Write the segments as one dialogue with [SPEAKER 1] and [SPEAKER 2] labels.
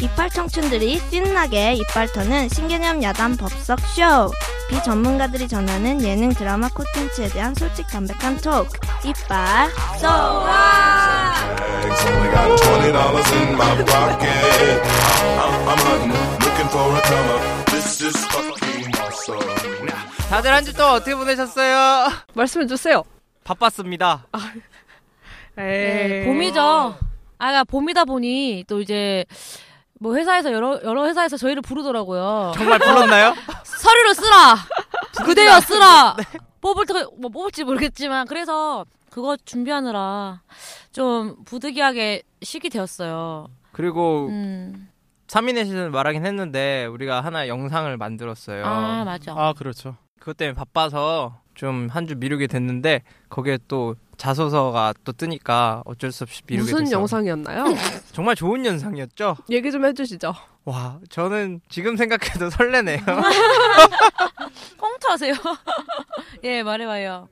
[SPEAKER 1] 이빨 청춘들이 신나게 이빨 터는 신개념 야단 법석 쇼. 비전문가들이 전하는 예능 드라마 콘텐츠에 대한 솔직 담백한 토크. 이빨 쏘아.
[SPEAKER 2] 다들 한 주 동안 어떻게 보내셨어요?
[SPEAKER 3] 말씀해 주세요.
[SPEAKER 2] 바빴습니다.
[SPEAKER 3] 에이.
[SPEAKER 4] 네, 봄이죠. 아, 그러니까 봄이다 보니 또 이제 뭐 회사에서 여러 여러 회사에서 저희를 부르더라고요.
[SPEAKER 2] 정말 불렀나요?
[SPEAKER 4] 서류를 쓰라. 그대여 쓰라. 뽑을 때뭐 뽑을지 모르겠지만 그래서 그거 준비하느라 좀 부득이하게 쉬게 되었어요.
[SPEAKER 2] 그리고
[SPEAKER 4] 음.
[SPEAKER 2] 3인의 시즌 말하긴 했는데 우리가 하나 영상을 만들었어요.
[SPEAKER 4] 아 맞아.
[SPEAKER 5] 아 그렇죠.
[SPEAKER 2] 그것 때문에 바빠서 좀 한 주 미루게 됐는데 거기에 또 자소서가 또 뜨니까 어쩔 수 없이 미루게
[SPEAKER 3] 무슨
[SPEAKER 2] 됐어요.
[SPEAKER 3] 영상이었나요?
[SPEAKER 2] 정말 좋은 영상이었죠?
[SPEAKER 3] 얘기 좀 해주시죠.
[SPEAKER 2] 와, 저는 지금 생각해도 설레네요.
[SPEAKER 4] 꽁트하세요. 예 말해봐요.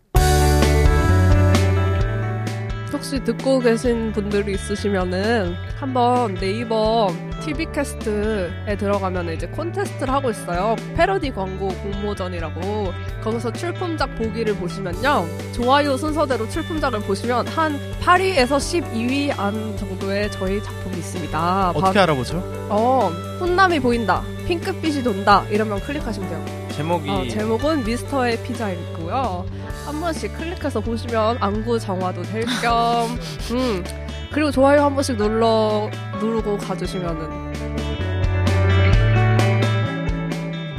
[SPEAKER 3] 혹시 듣고 계신 분들이 있으시면은 한번 네이버 TV 캐스트에 들어가면 이제 콘테스트를 하고 있어요. 패러디 광고 공모전이라고. 거기서 출품작 보기를 보시면요. 좋아요 순서대로 출품작을 보시면 한 8위에서 12위 안 정도의 저희 작품이 있습니다.
[SPEAKER 5] 어떻게
[SPEAKER 3] 바-
[SPEAKER 5] 알아보죠?
[SPEAKER 3] 어, 훈남이 보인다. 핑크빛이 돈다. 이러면 클릭하시면 돼요.
[SPEAKER 2] 제목이
[SPEAKER 3] 어, 제목은 미스터의 피자이고요. 한 번씩 클릭해서 보시면 안구 정화도 될 겸, 음, 그리고 좋아요 한 번씩 눌러 누르고 가주시면은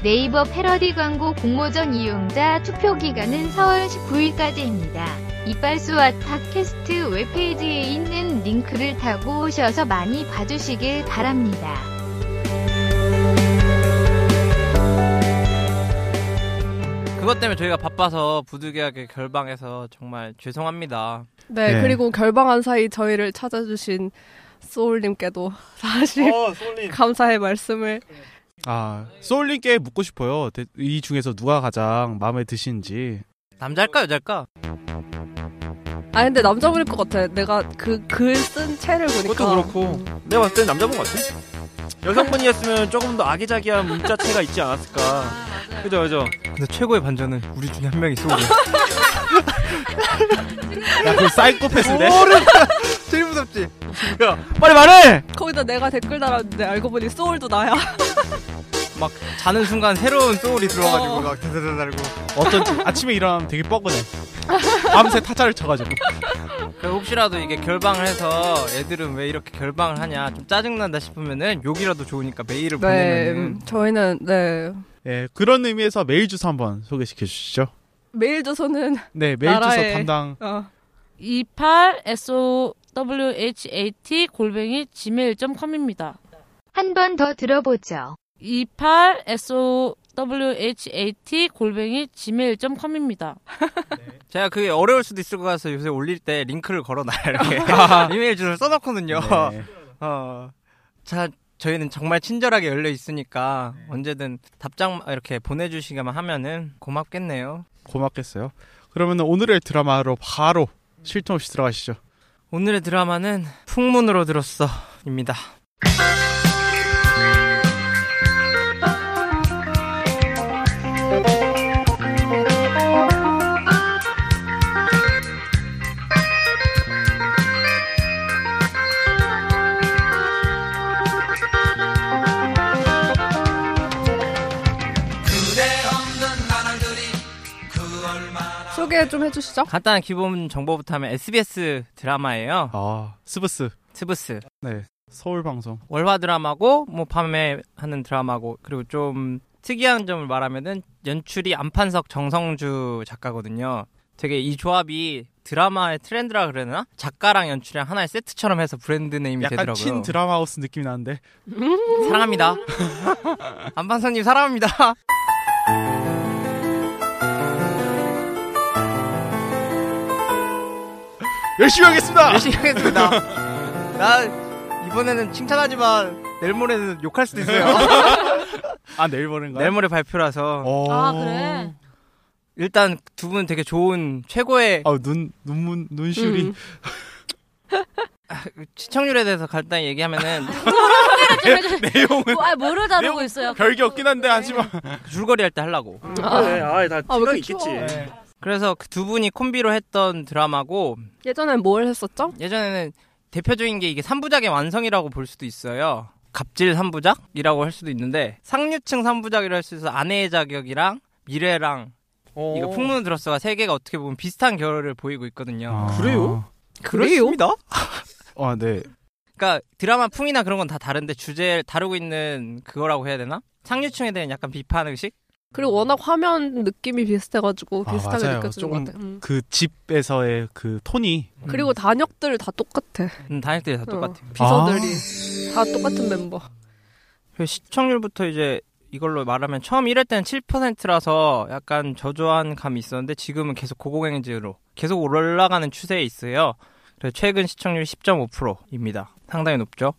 [SPEAKER 6] 네이버 패러디 광고 공모전 이용자 투표 기간은 4월 19일까지입니다. 이빨수와 팟캐스트 웹페이지에 있는 링크를 타고 오셔서 많이 봐주시길 바랍니다.
[SPEAKER 2] 그것 때문에 저희가 바빠서 부득이하게 결방해서 정말 죄송합니다.
[SPEAKER 3] 네,
[SPEAKER 5] 네.
[SPEAKER 3] 그리고 결방한 사이 저희를 찾아주신 소울님께도 사실
[SPEAKER 5] 어, 솔님.
[SPEAKER 3] 감사의 말씀을
[SPEAKER 5] 아 소울님께 묻고 싶어요. 대- 이 중에서 누가 가장 마음에 드시는지.
[SPEAKER 2] 남자일까 여자일까?
[SPEAKER 3] 아 근데 남자분일 것 같아. 내가 그 글 쓴 채를 보니까
[SPEAKER 7] 그것도 그렇고 내가 봤을 땐 남자분 같아. 여성분이었으면 조금 더 아기자기한 문자체가 있지 않았을까. 그죠 그죠.
[SPEAKER 2] 근데 최고의 반전은 우리 중에 한 명이 소울이야.
[SPEAKER 5] 야그 사이코패스인데.
[SPEAKER 2] 제일 무섭지?
[SPEAKER 7] 야 빨리 말해.
[SPEAKER 3] 거기다 내가 댓글 달았는데 알고 보니 소울도 나야.
[SPEAKER 2] 막 자는 순간 새로운 소울이 들어와가지고
[SPEAKER 3] 어.
[SPEAKER 2] 막 드드드 달고
[SPEAKER 5] 어떤 아침에 일어나면 되게 뻐근해. 밤새 타자를 쳐가지고.
[SPEAKER 2] 그 혹시라도 이게 결방을 해서 애들은 왜 이렇게 결방을 하냐 좀 짜증난다 싶으면은 욕이라도 좋으니까 메일을
[SPEAKER 3] 네,
[SPEAKER 2] 보내면은
[SPEAKER 3] 음, 저희는 네
[SPEAKER 5] 예 그런 의미에서 메일 주소 한번 소개시켜 주시죠.
[SPEAKER 3] 메일 주소는
[SPEAKER 5] 네 메일 주소
[SPEAKER 3] 나라의-
[SPEAKER 5] 담당.
[SPEAKER 3] 어,
[SPEAKER 4] 28 SOWHAT 골뱅이 gmail.com입니다.
[SPEAKER 6] 한 번 더 들어보죠.
[SPEAKER 4] 28 SOWHAT 골뱅이 gmail.com입니다.
[SPEAKER 2] 제가 그게 어려울 수도 있을 것 같아서 요새 올릴 때 링크를 걸어놔요 이렇게 이메일 주소를 써놓거든요.
[SPEAKER 5] 네.
[SPEAKER 2] 어, 자 저희는 정말 친절하게 열려 있으니까 언제든 답장 이렇게 보내주시기만 하면은 고맙겠네요.
[SPEAKER 5] 고맙겠어요. 그러면 오늘의 드라마로 바로 쉴틈 없이 들어가시죠.
[SPEAKER 2] 오늘의 드라마는 풍문으로 들었어입니다.
[SPEAKER 3] 소개 좀 해주시죠.
[SPEAKER 2] 간단한 기본 정보부터 하면 SBS 드라마예요.
[SPEAKER 5] 아 스브스.
[SPEAKER 2] 스브스.
[SPEAKER 5] 네 서울 방송.
[SPEAKER 2] 월화 드라마고 뭐 밤에 하는 드라마고 그리고 좀 특이한 점을 말하면은 연출이 안판석 정성주 작가거든요. 되게 이 조합이 드라마의 트렌드라 그러나 작가랑 연출이랑 하나의 세트처럼 해서 brand name이
[SPEAKER 5] 약간
[SPEAKER 2] 되더라고요.
[SPEAKER 5] 친 드라마 하우스 느낌이 나는데.
[SPEAKER 2] 사랑합니다. 안판석님 사랑합니다.
[SPEAKER 5] 열심히 하겠습니다.
[SPEAKER 2] 열심히 하겠습니다. 나 이번에는 칭찬하지만 내일 모레는 욕할 수도 있어요.
[SPEAKER 5] 아 내일 모레인가요?
[SPEAKER 2] 내일 모레 발표라서
[SPEAKER 5] 어...
[SPEAKER 4] 아 그래.
[SPEAKER 2] 일단 두 분 되게 좋은 최고의
[SPEAKER 5] 아눈 눈문 눈시울이
[SPEAKER 3] 음.
[SPEAKER 2] 시청률에 대해서 간단히 얘기하면은
[SPEAKER 5] 내용은
[SPEAKER 4] 뭐, 아 뭐를 다루고
[SPEAKER 5] 내용
[SPEAKER 4] 있어요?
[SPEAKER 5] 별게 없긴 한데 하지만
[SPEAKER 2] 줄거리 할 때 하려고.
[SPEAKER 7] 그래, 아, 다
[SPEAKER 3] 아, 왜
[SPEAKER 7] 생각
[SPEAKER 3] 이렇게
[SPEAKER 7] 있겠지.
[SPEAKER 3] 추워?
[SPEAKER 2] 그래서 그 두 분이 콤비로 했던 드라마고
[SPEAKER 3] 예전엔 뭘 했었죠?
[SPEAKER 2] 예전에는 대표적인 게 이게 3부작의 완성이라고 볼 수도 있어요. 갑질 3부작이라고 할 수도 있는데 상류층 3부작이라고 할수 있어서 아내의 자격이랑 미래랑
[SPEAKER 7] 어.
[SPEAKER 2] 이거 풍문을 들었어가 세 개가 어떻게 보면 비슷한 결을 보이고 있거든요.
[SPEAKER 7] 그래요?
[SPEAKER 2] 그렇습니다.
[SPEAKER 5] 아 네.
[SPEAKER 2] 그러니까 드라마 풍이나 그런 건 다 다른데 주제를 다루고 있는 그거라고 해야 되나? 상류층에 대한 약간 비판 의식?
[SPEAKER 3] 그리고 워낙 화면 느낌이 비슷해가지고
[SPEAKER 5] 아,
[SPEAKER 3] 비슷하게
[SPEAKER 5] 맞아요.
[SPEAKER 3] 느껴지는 것 같아. 음.
[SPEAKER 5] 그 집에서의 그 톤이
[SPEAKER 3] 그리고 단역들 다 똑같아.
[SPEAKER 2] 음, 다녔들이 다
[SPEAKER 3] 어,
[SPEAKER 2] 똑같아요.
[SPEAKER 3] 비서들이 다 똑같은 멤버.
[SPEAKER 2] 그 시청률부터 이제 이걸로 말하면 처음 1회 때는 7%라서 약간 저조한 감이 있었는데 지금은 계속 고공행진으로 계속 올라가는 추세에 있어요. 그래서 최근 시청률 10.5%입니다. 상당히 높죠.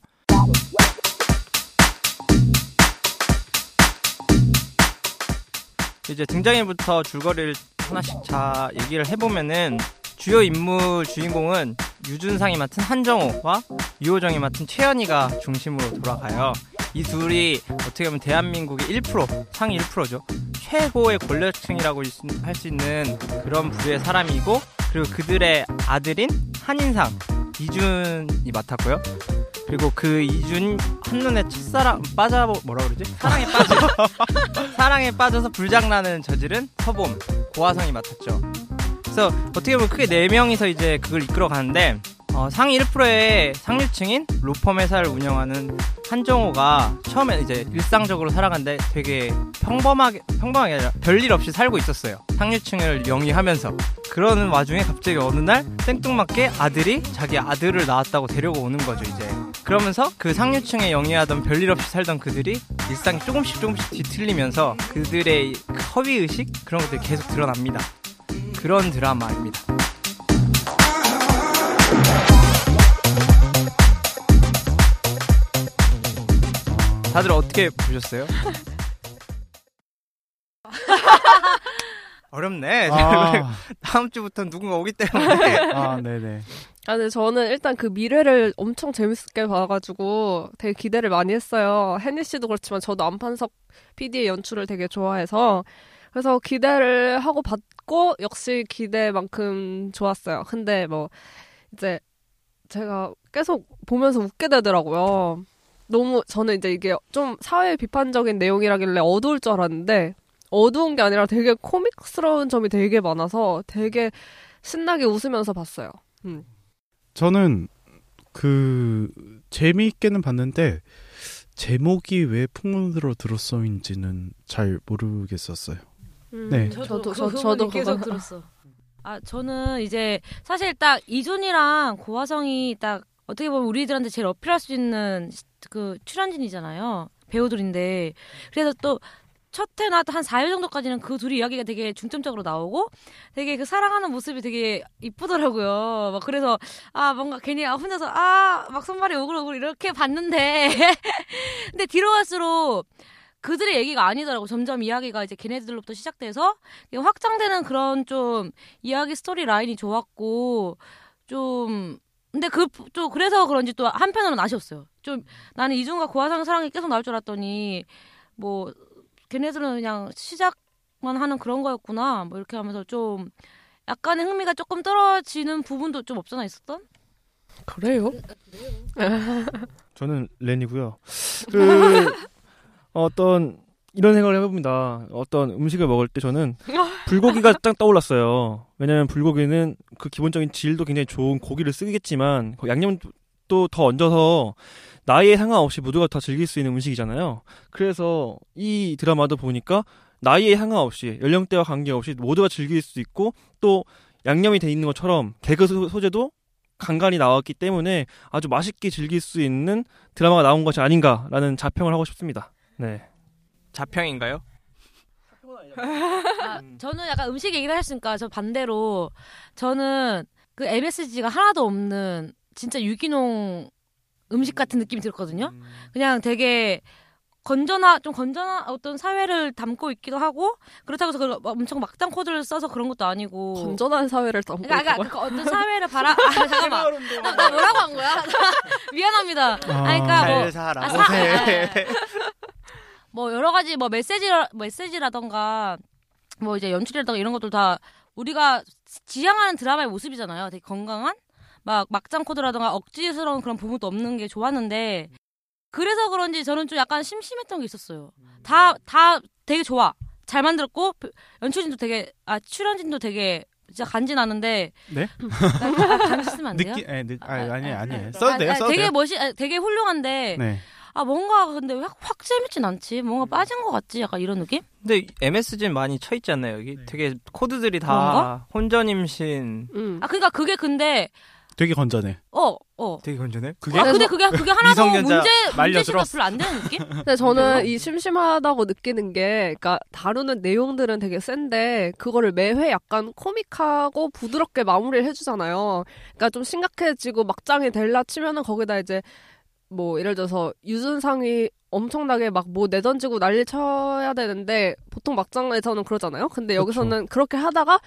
[SPEAKER 2] 이제 등장인부터 줄거리를 하나씩 자 얘기를 해보면은 주요 인물 주인공은 유준상이 맡은 한정호와 유호정이 맡은 최연희가 중심으로 돌아가요. 이 둘이 어떻게 보면 대한민국의 1% 상위 1%죠. 최고의 권력층이라고 할 수 있는 그런 부류의 사람이고 그리고 그들의 아들인 한인상 이준이 맡았고요. 그리고 그 이준 한눈에 첫사랑 빠져 뭐라 그러지? 사랑에 빠져 사랑에 빠져서 불장난을 저지른 서봄 고화성이 맡았죠. 그래서 어떻게 보면 크게 네 명이서 이제 그걸 이끌어 가는데 어, 상위 1%의 상류층인 로펌 회사를 운영하는 한정호가 처음에 이제 일상적으로 살아간데 되게 평범하게 평범하게 아니라 별일 없이 살고 있었어요. 상류층을 영위하면서 그러는 와중에 갑자기 어느 날 생뚱맞게 아들이 자기 아들을 낳았다고 데려고 오는 거죠 이제. 그러면서 그 상류층에 영위하던 별일 없이 살던 그들이 일상이 조금씩 조금씩 뒤틀리면서 그들의 그 허위 의식 그런 것들이 계속 드러납니다. 그런 드라마입니다. 다들 어떻게 보셨어요? 어렵네.
[SPEAKER 5] 아,
[SPEAKER 2] 다음 주부터 누군가 오기 때문에.
[SPEAKER 5] 아 네네.
[SPEAKER 3] 아, 근데 저는 일단 그 미래를 엄청 재밌게 봐가지고 되게 기대를 많이 했어요. 혜니 씨도 그렇지만 저도 안판석 PD의 연출을 되게 좋아해서 그래서 기대를 하고 봤고 역시 기대만큼 좋았어요. 근데 뭐 이제 제가 계속 보면서 웃게 되더라고요. 너무 저는 이제 이게 좀 사회 비판적인 내용이라길래 어두울 줄 알았는데 어두운 게 아니라 되게 코믹스러운 점이 되게 많아서 되게 신나게 웃으면서 봤어요. 음.
[SPEAKER 5] 저는 그 재미있게는 봤는데 제목이 왜 풍문으로 들었어인지는 잘 모르겠었어요. 네.
[SPEAKER 3] 저도
[SPEAKER 4] 그
[SPEAKER 3] 저,
[SPEAKER 4] 부분이
[SPEAKER 3] 저도
[SPEAKER 4] 계속
[SPEAKER 3] 그거
[SPEAKER 4] 들었어. 아 저는 이제 사실 딱 이준이랑 고화성이 딱 어떻게 보면 우리들한테 제일 어필할 수 있는 시- 그 출연진이잖아요 배우들인데 그래서 또 첫 회나 한 4회 정도까지는 그 둘이 이야기가 되게 중점적으로 나오고 되게 그 사랑하는 모습이 되게 이쁘더라고요. 막 그래서 아 뭔가 괜히 아, 혼자서 아 막 손발이 오글오글 이렇게 봤는데 근데 뒤로 갈수록 그들의 얘기가 아니더라고. 점점 이야기가 이제 걔네들로부터 시작돼서 확장되는 그런 좀 이야기 스토리 라인이 좋았고 좀 근데 그 또 그래서 그런지 또 한편으로는 아쉬웠어요. 좀 나는 이준과 고화상 사랑이 계속 나올 줄 알았더니 뭐 걔네들은 그냥 시작만 하는 그런 거였구나. 뭐 이렇게 하면서 좀 약간의 흥미가 조금 떨어지는 부분도 좀 없잖아 있었던?
[SPEAKER 3] 그래요?
[SPEAKER 7] 저는 렌이고요. 그 어떤 이런 생각을 해봅니다. 어떤 음식을 먹을 때 저는 불고기가 딱 떠올랐어요. 왜냐하면 불고기는 그 기본적인 질도 굉장히 좋은 고기를 쓰겠지만 그 양념도 더 얹어서 나이에 상관없이 모두가 다 즐길 수 있는 음식이잖아요. 그래서 이 드라마도 보니까 나이에 상관없이 연령대와 관계없이 모두가 즐길 수 있고 또 양념이 돼 있는 것처럼 개그 소- 소재도 간간히 나왔기 때문에 아주 맛있게 즐길 수 있는 드라마가 나온 것이 아닌가라는 자평을 하고 싶습니다. 네.
[SPEAKER 2] 자평인가요?
[SPEAKER 4] 아, 저는 약간 음식 얘기를 했으니까 저 반대로 저는 그 MSG가 하나도 없는 진짜 유기농 음식 같은 느낌이 들었거든요. 그냥 되게 건전하 좀 건전한 어떤 사회를 담고 있기도 하고 그렇다고 해서 그걸 엄청 막장 코드를 써서 그런 것도 아니고.
[SPEAKER 3] 건전한 사회를 담고
[SPEAKER 4] 그러니까, 그러니까? 그 어떤 사회를 바라. 아, 잠깐만. 나, 나 뭐라고 한 거야? 미안합니다. 아니 그러니까
[SPEAKER 2] 뭐잘 살아.
[SPEAKER 4] 아, 사- 아, 아, 뭐 여러 가지 뭐 메시지 메시지라던가 뭐 이제 연출이라던가 이런 것들 다 우리가 지향하는 드라마의 모습이잖아요. 되게 건강한 막 막장 코드라던가 억지스러운 그런 부분도 없는 게 좋았는데 그래서 그런지 저는 좀 약간 심심했던 게 있었어요. 다다 되게 좋아. 잘 만들었고 연출진도 되게 아 출연진도 되게 진짜 간지나는데
[SPEAKER 5] 네?
[SPEAKER 4] 아, 간지 쓰면 안 돼요?
[SPEAKER 5] 느끼, 예, 느, 아, 아니, 아니에요.
[SPEAKER 4] 아,
[SPEAKER 5] 써도 돼요,
[SPEAKER 4] 아,
[SPEAKER 5] 써도
[SPEAKER 4] 되게
[SPEAKER 5] 돼요.
[SPEAKER 4] 멋이, 아, 되게 훌륭한데
[SPEAKER 5] 네.
[SPEAKER 4] 아 뭔가 근데 확, 확 재밌진 않지.
[SPEAKER 5] 음.
[SPEAKER 4] 뭔가 빠진 것 같지. 약간 이런 느낌?
[SPEAKER 2] 근데 MSG는 많이 쳐 있지 않나요? 여기 되게 코드들이 다
[SPEAKER 4] 그런가?
[SPEAKER 2] 혼전 임신
[SPEAKER 3] 음.
[SPEAKER 4] 아 그러니까 그게 근데
[SPEAKER 5] 되게 건전해.
[SPEAKER 4] 어 어.
[SPEAKER 2] 되게 건전해?
[SPEAKER 5] 그게?
[SPEAKER 4] 아 근데 그게 그게 하나도
[SPEAKER 5] 미성년자
[SPEAKER 4] 문제
[SPEAKER 5] 말려들어.
[SPEAKER 4] 별로 안 되는 느낌?
[SPEAKER 3] 근데 저는 이 심심하다고 느끼는 게, 그러니까 다루는 내용들은 되게 센데 그거를 매회 약간 코믹하고 부드럽게 마무리를 해 주잖아요. 그러니까 좀 심각해지고 막장이 될라 치면은 거기다 이제 뭐 예를 들어서 유준상이 엄청나게 막 뭐 내던지고 난리 쳐야 되는데 보통 막장에서는 그러잖아요. 근데 여기서는 그렇게 하다가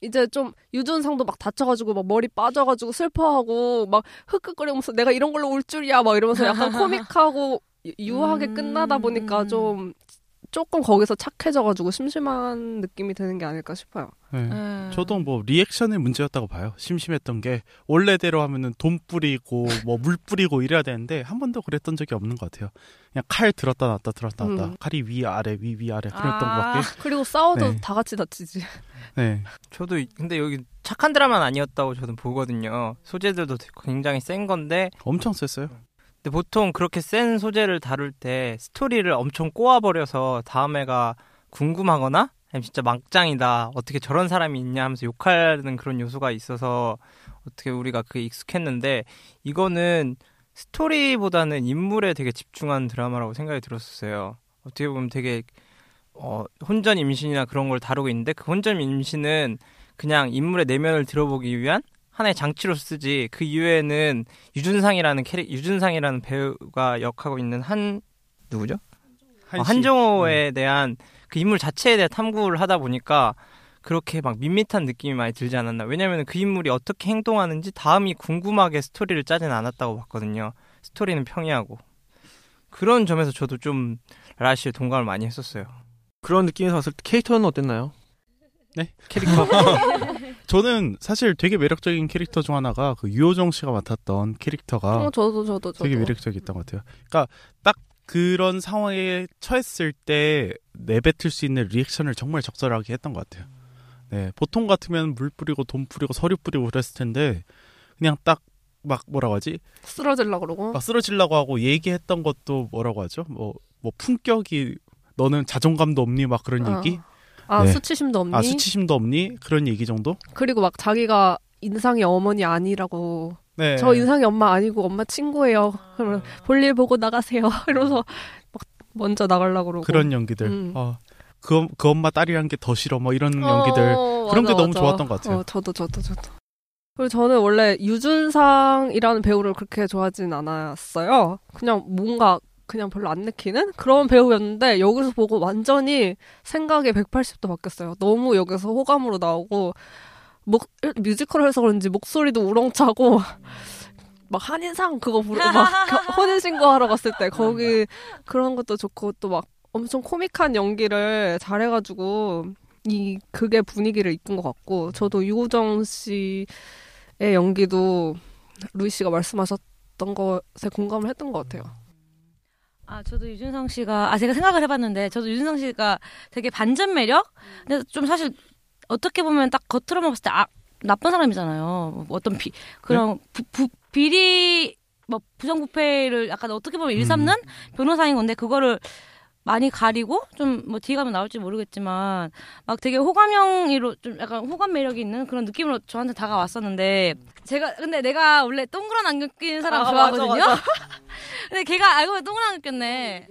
[SPEAKER 3] 이제 좀 유준상도 막 다쳐가지고 막 머리 빠져가지고 슬퍼하고 막 흑흑거리면서 내가 이런 걸로 울 줄이야 막 이러면서 약간 코믹하고 유- 유하게 끝나다 보니까 좀 조금 거기서 착해져가지고 심심한 느낌이 드는 게 아닐까 싶어요.
[SPEAKER 5] 네.
[SPEAKER 4] 음.
[SPEAKER 5] 저도 뭐 리액션의 문제였다고 봐요. 심심했던 게 원래대로 하면은 돈 뿌리고 뭐 물 뿌리고 이래야 되는데 한 번도 그랬던 적이 없는 것 같아요. 그냥 칼 들었다 놨다 들었다 놨다
[SPEAKER 3] 음.
[SPEAKER 5] 칼이 위 아래 위 위 아래 그랬던
[SPEAKER 4] 아.
[SPEAKER 5] 것밖에.
[SPEAKER 3] 그리고 싸워도
[SPEAKER 5] 네.
[SPEAKER 3] 다 같이 다치지.
[SPEAKER 5] 네.
[SPEAKER 2] 저도 이- 근데 여기 착한 드라마는 아니었다고 저는 보거든요. 소재들도 굉장히 센 건데
[SPEAKER 5] 엄청 셌어요.
[SPEAKER 2] 근데 보통 그렇게 센 소재를 다룰 때 스토리를 엄청 꼬아버려서 다음에가 궁금하거나 진짜 막장이다 어떻게 저런 사람이 있냐 하면서 욕하는 그런 요소가 있어서 어떻게 우리가 그게 익숙했는데 이거는 스토리보다는 인물에 되게 집중한 드라마라고 생각이 들었었어요. 어떻게 보면 되게 어, 혼전 임신이나 그런 걸 다루고 있는데 그 혼전 임신은 그냥 인물의 내면을 들어보기 위한 하나의 장치로 쓰지 그 이외에는 유준상이라는 캐릭 유준상이라는 배우가 역하고 있는 한 누구죠? 어,
[SPEAKER 5] 한시.
[SPEAKER 2] 한정호에 대한 그 인물 자체에 대한 탐구를 하다 보니까 그렇게 막 밋밋한 느낌이 많이 들지 않았나. 왜냐면 그 인물이 어떻게 행동하는지 다음이 궁금하게 스토리를 짜진 않았다고 봤거든요. 스토리는 평이하고. 그런 점에서 저도 좀 라시에 동감을 많이 했었어요.
[SPEAKER 7] 그런 느낌에서 봤을 때 캐릭터는 어땠나요?
[SPEAKER 5] 네? 캐릭터. 저는 사실 되게 매력적인 캐릭터 중 하나가 그 유호정 씨가 맡았던 캐릭터가
[SPEAKER 3] 어, 저도 저도 저도.
[SPEAKER 5] 되게 매력적이었던 것 같아요. 그러니까 딱 그런 상황에 처했을 때 내뱉을 수 있는 리액션을 정말 적절하게 했던 것 같아요. 네, 보통 같으면 물 뿌리고 돈 뿌리고 서류 뿌리고 그랬을 텐데 그냥 딱 막 뭐라고 하지?
[SPEAKER 3] 쓰러질라 그러고.
[SPEAKER 5] 막 쓰러지려고 하고 얘기했던 것도 뭐라고 하죠? 뭐뭐 품격이 너는 자존감도 없니? 막 그런
[SPEAKER 3] 어.
[SPEAKER 5] 얘기?
[SPEAKER 3] 아
[SPEAKER 5] 네.
[SPEAKER 3] 수치심도 없니?
[SPEAKER 5] 아 수치심도 없니? 그런 얘기 정도?
[SPEAKER 3] 그리고 막 자기가 인상이 어머니 아니라고.
[SPEAKER 5] 네.
[SPEAKER 3] 저 인상이 엄마 아니고 엄마 친구예요. 그러면 볼일 보고 나가세요. 이러면서 막 먼저 나가려고 그러고.
[SPEAKER 5] 그런 연기들.
[SPEAKER 3] 음.
[SPEAKER 5] 어, 그, 그 엄마 딸이란 게 더 싫어. 뭐 이런 연기들.
[SPEAKER 3] 어,
[SPEAKER 5] 그런 게
[SPEAKER 3] 맞아,
[SPEAKER 5] 너무
[SPEAKER 3] 맞아.
[SPEAKER 5] 좋았던 것 같아요.
[SPEAKER 3] 어, 저도 저도 저도. 그리고 저는 원래 유준상이라는 배우를 그렇게 좋아하진 않았어요. 그냥 뭔가 그냥 별로 안 느끼는 그런 배우였는데 여기서 보고 완전히 생각이 180도 바뀌었어요. 너무 여기서 호감으로 나오고 목 뮤지컬을 해서 그런지 목소리도 우렁차고 막 한인상 그거 부르고 막 겨- 혼인신고 하러 갔을 때 거기 그런 것도 좋고 또 막 엄청 코믹한 연기를 잘해가지고 이 그게 분위기를 이끈 것 같고 저도 유호정 씨의 연기도 루이 씨가 말씀하셨던 것에 공감을 했던 것 같아요.
[SPEAKER 4] 아, 저도 유준상 씨가, 아, 제가 생각을 해봤는데, 저도 유준상 씨가 되게 반전 매력? 근데 좀 사실, 어떻게 보면 딱 겉으로만 봤을 때, 아, 나쁜 사람이잖아요. 뭐 어떤 비, 그런, 부, 부, 비리, 뭐, 부정부패를 약간 어떻게 보면 일삼는 변호사인 건데, 그거를 많이 가리고, 좀, 뭐, 뒤에 가면 나올지 모르겠지만, 막 되게 호감형이로, 좀 약간 호감 매력이 있는 그런 느낌으로 저한테 다가왔었는데, 제가, 근데 내가 원래 동그란 안경 낀 사람
[SPEAKER 3] 아,
[SPEAKER 4] 좋아하거든요?
[SPEAKER 3] 맞아, 맞아.
[SPEAKER 4] 근데 걔가 알고 보니 동그란 안경 꼈네.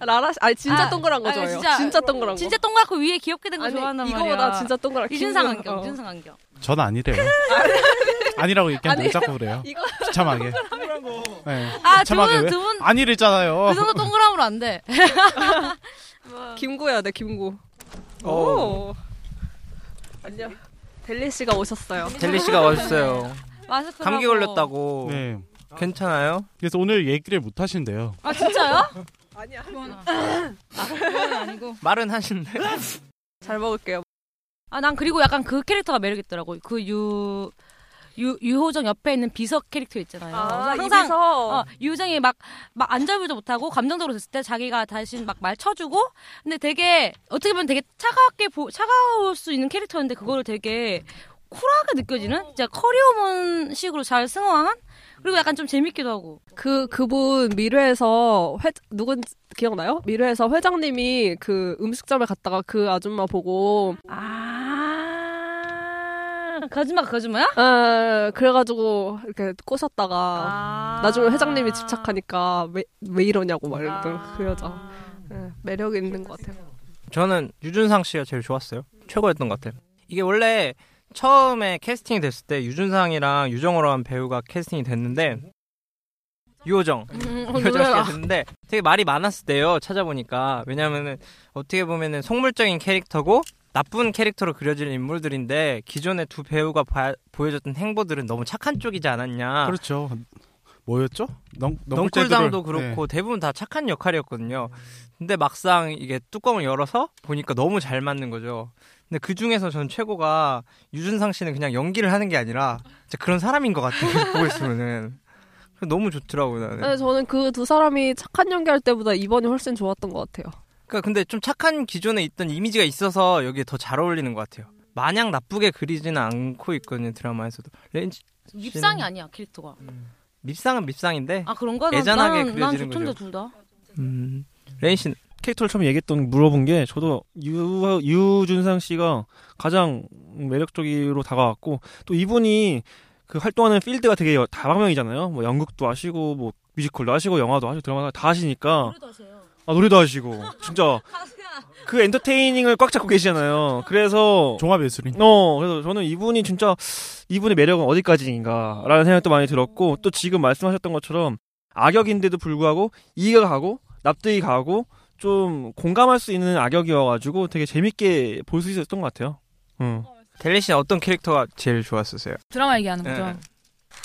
[SPEAKER 3] 라라 씨, 아니 진짜
[SPEAKER 4] 아,
[SPEAKER 3] 동그란 거 좋아해요.
[SPEAKER 4] 진짜-
[SPEAKER 3] 진짜, 동그란 거.
[SPEAKER 4] 진짜 동그랗고 위에 귀엽게 된 거 좋아한단 말이야.
[SPEAKER 3] 이거보다 진짜 동그랗.
[SPEAKER 4] 이준상
[SPEAKER 3] 김-
[SPEAKER 4] 안경,
[SPEAKER 3] 어.
[SPEAKER 4] 이준상 안경.
[SPEAKER 5] 전 아니래요. 아니라고 얘기하면 왜 자꾸 그래요.
[SPEAKER 3] 이거
[SPEAKER 5] 비참하게. 네.
[SPEAKER 4] 아,
[SPEAKER 5] 비참하게
[SPEAKER 4] 두 분,
[SPEAKER 5] 왜?
[SPEAKER 4] 두 분,
[SPEAKER 5] 아니랬잖아요.
[SPEAKER 4] 그 정도 동그라미로 안 돼.
[SPEAKER 3] 김구야 돼 김구.
[SPEAKER 2] 오.
[SPEAKER 3] 오. 안녕. 델리 씨가 오셨어요.
[SPEAKER 2] 델리 씨가 왔어요.
[SPEAKER 4] 마스크
[SPEAKER 2] 감기 걸렸다고.
[SPEAKER 5] 네.
[SPEAKER 2] 괜찮아요?
[SPEAKER 5] 그래서 오늘 얘기를 못 하신대요.
[SPEAKER 4] 아 진짜요?
[SPEAKER 3] 아니야.
[SPEAKER 4] 그건 아니고.
[SPEAKER 2] 말은 하신데.
[SPEAKER 3] 잘 먹을게요.
[SPEAKER 4] 아 난 그리고 약간 그 캐릭터가 매력 있더라고. 그 유. 유, 유호정 옆에 있는 비석 캐릭터 있잖아요.
[SPEAKER 3] 아,
[SPEAKER 4] 항상 어, 유호정이 막, 막 안절부절 못하고 감정적으로 됐을 때 자기가 다시 막 말 쳐주고 근데 되게 어떻게 보면 되게 차갑게 보, 차가울 수 있는 캐릭터인데 그거를 되게 쿨하게 느껴지는 진짜 커리어몬 식으로 잘 승화한 그리고 약간 좀 재밌기도 하고
[SPEAKER 3] 그 그분 미르에서 회 누군 기억나요? 미르에서 회장님이 그 음식점에 갔다가 그 아줌마 보고
[SPEAKER 4] 아 거짓말 거짓말야?
[SPEAKER 3] 아 그래가지고 이렇게 꼬셨다가
[SPEAKER 4] 아.
[SPEAKER 3] 나중에 회장님이 집착하니까 왜, 왜 이러냐고 막 이러던
[SPEAKER 4] 아.
[SPEAKER 3] 그 여자 예, 매력이 있는 것 같아요.
[SPEAKER 2] 저는 유준상 씨가 제일 좋았어요. 최고였던 것 같아요. 이게 원래 처음에 캐스팅이 됐을 때 유준상이랑 유정호라는 배우가 캐스팅이 됐는데 유호정
[SPEAKER 3] 음,
[SPEAKER 2] 유호정 씨가 됐는데 되게 말이 많았을 때요 찾아보니까 왜냐면은 어떻게 보면은 속물적인 캐릭터고 나쁜 캐릭터로 그려지는 인물들인데 기존의 두 배우가 봐- 보여줬던 행보들은 너무 착한 쪽이지 않았냐
[SPEAKER 5] 그렇죠. 뭐였죠? 넌,
[SPEAKER 2] 넝쿨장도 그렇고 대부분 다 착한 역할이었거든요. 근데 막상 이게 뚜껑을 열어서 보니까 너무 잘 맞는 거죠. 근데 그 중에서 전 최고가 유준상 씨는 그냥 연기를 하는 게 아니라 진짜 그런 사람인 것 같아요. 보고 있으면은 너무 좋더라고요. 나는.
[SPEAKER 3] 네, 저는 그 두 사람이 착한 연기할 때보다 이번이 훨씬 좋았던 것 같아요.
[SPEAKER 2] 그러니까 근데 좀 착한 기존에 있던 이미지가 있어서 여기에 더 잘 어울리는 것 같아요. 마냥 나쁘게 그리지는 않고 있거든요 드라마에서도. 레인지
[SPEAKER 4] 밉상이 아니야 캐릭터가
[SPEAKER 2] 밉상은 밉상인데.
[SPEAKER 4] 아 그런가? 난-
[SPEAKER 2] 애잔하게
[SPEAKER 4] 난, 난
[SPEAKER 2] 그려지는
[SPEAKER 4] 좋던데
[SPEAKER 2] 거죠.
[SPEAKER 4] 둘 다.
[SPEAKER 2] 음. 레인 씨
[SPEAKER 7] 캐릭터를 처음 얘기했던 물어본 게 저도 유 유준상 씨가 가장 매력적으로 다가왔고 또 이분이 그 활동하는 필드가 되게 여- 다방면이잖아요. 뭐 연극도 하시고 뭐 뮤지컬도 하시고 영화도 하시고 드라마 다 하시니까 아 노래도 하시고 진짜 그 엔터테이닝을 꽉 잡고 계시잖아요. 그래서
[SPEAKER 5] 종합 예술인.
[SPEAKER 7] 어 그래서 저는 이분이 진짜 이분의 매력은 어디까지인가라는 생각도 많이 들었고 또 지금 말씀하셨던 것처럼 악역인데도 불구하고 이해가 가고 납득이 가고 좀 공감할 수 있는 악역이어가지고 되게 재밌게 볼 수 있었던 것 같아요. 음.
[SPEAKER 2] 델리 씨는 어떤 캐릭터가 제일 좋았었어요?
[SPEAKER 8] 드라마 얘기하는 거죠.
[SPEAKER 2] 네.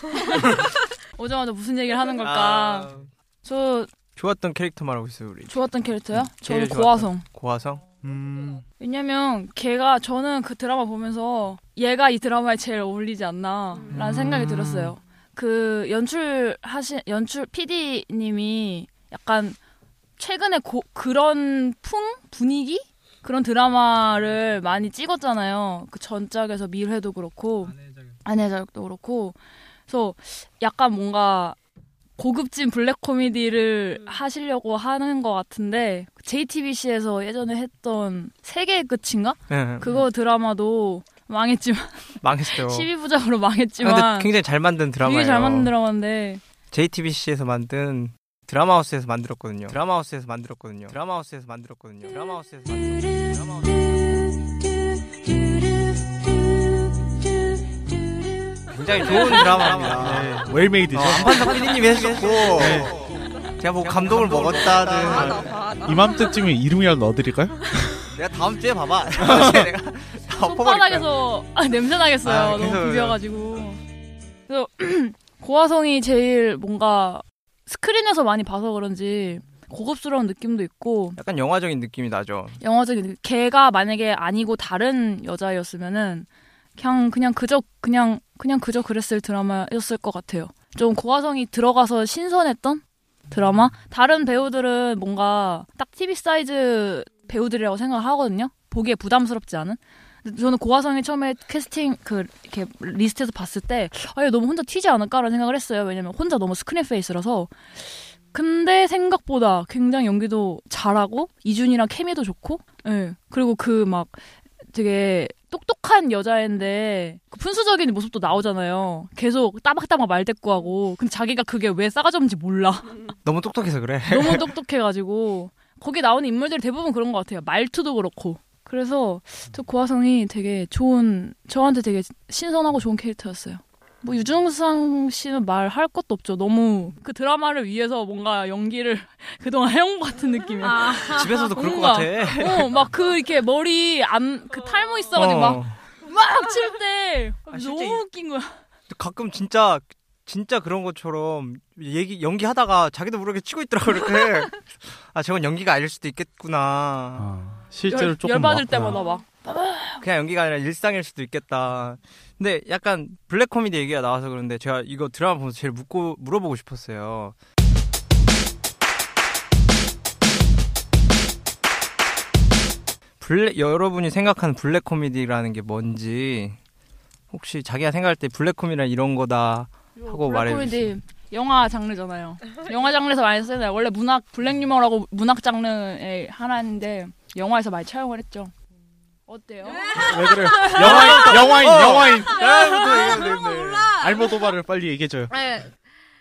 [SPEAKER 8] 오자마자 무슨 얘기를 하는 걸까?
[SPEAKER 2] 아,
[SPEAKER 8] 저
[SPEAKER 2] 좋았던 캐릭터 말하고 있어요 우리.
[SPEAKER 8] 좋았던 캐릭터요?
[SPEAKER 2] 제일
[SPEAKER 8] 저는
[SPEAKER 2] 좋았던-
[SPEAKER 8] 고화성.
[SPEAKER 2] 고화성.
[SPEAKER 5] 음.
[SPEAKER 8] 왜냐면 걔가 저는 그 드라마 보면서 얘가 이 드라마에 제일 어울리지 않나라는
[SPEAKER 2] 음.
[SPEAKER 8] 생각이 들었어요. 그 연출 하신 연출 PD님이 약간 최근에 고- 그런 풍 분위기 그런 드라마를 많이 찍었잖아요. 그 전작에서 밀회도 그렇고 아내자격도 그렇고 그래서 약간 뭔가 고급진 블랙 코미디를 하시려고 하는 것 같은데 JTBC에서 예전에 했던 세계의 끝인가?
[SPEAKER 2] 네.
[SPEAKER 8] 그거 드라마도 망했지만
[SPEAKER 2] 망했어요.
[SPEAKER 8] 12부작으로
[SPEAKER 2] 아,
[SPEAKER 8] 망했지만
[SPEAKER 2] 근데 굉장히 잘 만든 드라마예요.
[SPEAKER 8] 되게 잘 만든 드라마인데
[SPEAKER 2] JTBC에서 만든 드라마하우스에서 만들었거든요. 드라마하우스에서 만들었거든요. 드라마하우스에서 만들었거든요. 드라마하우스에서 만들었거든요. 굉장히 좋은 드라마입니다.
[SPEAKER 5] 네. 웰메이드죠.
[SPEAKER 2] 어, 안판석 PD님이 해주셨고 제가 뭐 감동을 먹었다는
[SPEAKER 5] 이맘때쯤에 이름이라도 넣어드릴까요?
[SPEAKER 2] 내가 다음 주에 봐봐. 다음 주에 내가 다 엎어버릴
[SPEAKER 8] 아, 냄새 나겠어요.
[SPEAKER 2] 아,
[SPEAKER 8] 너무 비벼가지고. 그래서 고화성이 제일 뭔가 스크린에서 많이 봐서 그런지 고급스러운 느낌도 있고
[SPEAKER 2] 약간 영화적인 느낌이 나죠.
[SPEAKER 8] 영화적인 느- 걔가 만약에 아니고 다른 여자였으면은 그냥 그냥 그저 그냥 그냥 그저 그랬을 드라마였을 것 같아요. 좀 고아성이 들어가서 신선했던 드라마. 다른 배우들은 뭔가 딱 TV 사이즈 배우들이라고 생각을 하거든요. 보기에 부담스럽지 않은. 저는 고아성이 처음에 캐스팅 그 이렇게 리스트에서 봤을 때 아, 얘 너무 혼자 튀지 않을까라는 생각을 했어요. 왜냐면 혼자 너무 screen face라서. 근데 생각보다 굉장히 연기도 잘하고 이준이랑 케미도 좋고, 예. 그리고 그 막 되게 똑똑한 여자인데 그 푼수적인 모습도 나오잖아요. 계속 따박따박 말대꾸하고. 근데 자기가 그게 왜 싸가지 없는지 몰라.
[SPEAKER 2] 너무 똑똑해서 그래.
[SPEAKER 8] 너무 똑똑해가지고 거기 나오는 인물들이 대부분 그런 것 같아요. 말투도 그렇고. 그래서 저 고화성이 되게 좋은 저한테 되게 신선하고 좋은 캐릭터였어요. 뭐 유중상 씨는 말할 것도 없죠. 너무 그 드라마를 위해서 뭔가 연기를 그동안 해온 것 같은 느낌이야.
[SPEAKER 2] 집에서도 그럴 것 같아.
[SPEAKER 8] 어, 막 그 이렇게 머리 안그 탈모 있어가지고
[SPEAKER 2] 어.
[SPEAKER 8] 막막 칠때
[SPEAKER 2] 아,
[SPEAKER 8] 너무 웃긴 거야.
[SPEAKER 2] 가끔 진짜 진짜 그런 것처럼 얘기 연기하다가 자기도 모르게 치고 있더라고 이렇게. 아 저건 연기가 아닐 수도 있겠구나.
[SPEAKER 5] 아, 실제로
[SPEAKER 8] 열,
[SPEAKER 5] 조금
[SPEAKER 8] 열받을
[SPEAKER 5] 막-
[SPEAKER 8] 때마다 막
[SPEAKER 2] 그냥 연기가 아니라 일상일 수도 있겠다. 근데 약간 블랙 코미디 얘기가 나와서 그런데 제가 이거 드라마 보면서 제일 묻고 물어보고 싶었어요. 블랙 여러분이 생각하는 블랙 코미디라는 게 뭔지 혹시 자기가 생각할 때 블랙 코미디란 이런 거다 하고 말해 주세요.
[SPEAKER 8] 블랙코미디 영화 장르잖아요. 영화 장르에서 많이 쓰잖아요. 원래 문학 블랙 유머라고 문학 장르의 하나인데 영화에서 많이 차용을 했죠. 어때요?
[SPEAKER 5] 왜 그래요? 영화인, 영화인,
[SPEAKER 4] 어.
[SPEAKER 5] 영화인.
[SPEAKER 4] 아, 그런 거 몰라.
[SPEAKER 5] 알모도바를 빨리 얘기해줘요.
[SPEAKER 4] 네.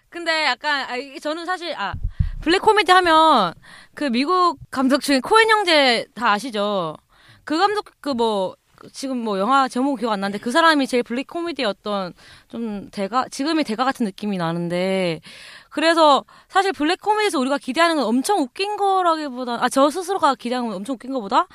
[SPEAKER 4] 근데 약간 아, 저는 사실 아 블랙 코미디 하면 그 미국 감독 중에 코엔 형제 다 아시죠? 그 감독 그 뭐 지금 뭐 영화 제목 기억 안 나는데 그 사람이 제일 블랙 코미디의 어떤 좀 대가 지금의 대가 같은 느낌이 나는데 그래서 사실 블랙 코미디에서 우리가 기대하는 건 엄청 웃긴 거라기보다 아 저 스스로가 기대하는 건 엄청 웃긴 거보다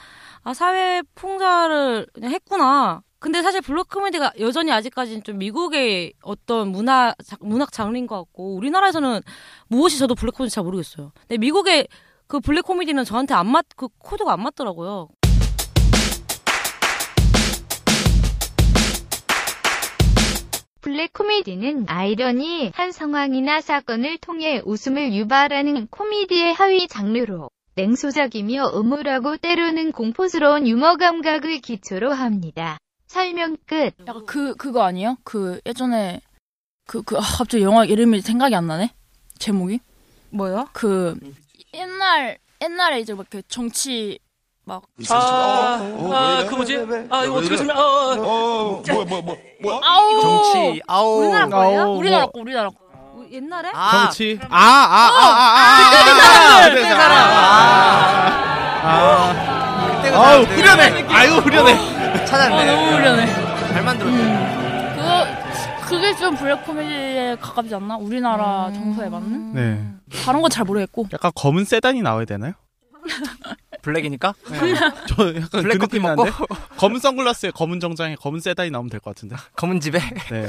[SPEAKER 4] 아 사회 풍자를 그냥 했구나. 근데 사실 블랙 코미디가 여전히 아직까지는 좀 미국의 어떤 문화 자- 문학 장르인 것 같고 우리나라에서는 무엇이 저도 블랙 코미디 잘 모르겠어요. 근데 미국의 그 블랙 코미디는 저한테 안 맞 그 코드가 안 맞더라고요.
[SPEAKER 6] 블랙 코미디는 아이러니 한 상황이나 사건을 통해 웃음을 유발하는 코미디의 하위 장르로 냉소적이며 음울하고 때로는 공포스러운 유머 감각을 기초로 합니다. 설명 끝.
[SPEAKER 8] 약간 그 그거 아니에요? 그 예전에 그그 갑자기 영화 이름이 생각이 안 나네. 제목이
[SPEAKER 4] 뭐요?
[SPEAKER 8] 그 옛날 옛날에 이제 막그 정치 막
[SPEAKER 9] 아, 아, 그 뭐지? 아, 이거 어떻게 설명, 어, 어,
[SPEAKER 10] 뭐야, 뭐야, 뭐, 뭐?
[SPEAKER 8] 아우
[SPEAKER 2] 정치 아우
[SPEAKER 4] 우리나라 거예요?
[SPEAKER 5] 아우,
[SPEAKER 8] 우리나라
[SPEAKER 5] 뭐.
[SPEAKER 8] 거 우리나라 거.
[SPEAKER 4] 우- 옛날에?
[SPEAKER 5] 정치. 아, 아, 아, 아, 아,
[SPEAKER 8] 그때 그 사람들!
[SPEAKER 5] 그때
[SPEAKER 8] 그
[SPEAKER 5] 사람.
[SPEAKER 8] 사람.
[SPEAKER 5] 아,
[SPEAKER 2] 그때가
[SPEAKER 5] 아우,
[SPEAKER 2] 사람들.
[SPEAKER 5] 후련해. 아유, 후련해.
[SPEAKER 2] 찾았네.
[SPEAKER 8] 어, 너무 후련해.
[SPEAKER 2] 잘 만들었네.
[SPEAKER 8] 음. 그거 그게 좀 블랙 코미디에 가깝지 않나? 우리나라 정서에 맞는?
[SPEAKER 5] 네.
[SPEAKER 8] 다른 건 잘 모르겠고.
[SPEAKER 5] 약간 검은 세단이 나와야 되나요?
[SPEAKER 2] 블랙이니까?
[SPEAKER 5] 저 약간 그
[SPEAKER 2] 블랙 커피
[SPEAKER 5] 느낌이
[SPEAKER 2] 먹고?
[SPEAKER 5] 검은 선글라스에 검은 정장에 검은 세단이 나오면 될 것 같은데.
[SPEAKER 2] 검은 집에?
[SPEAKER 5] 네.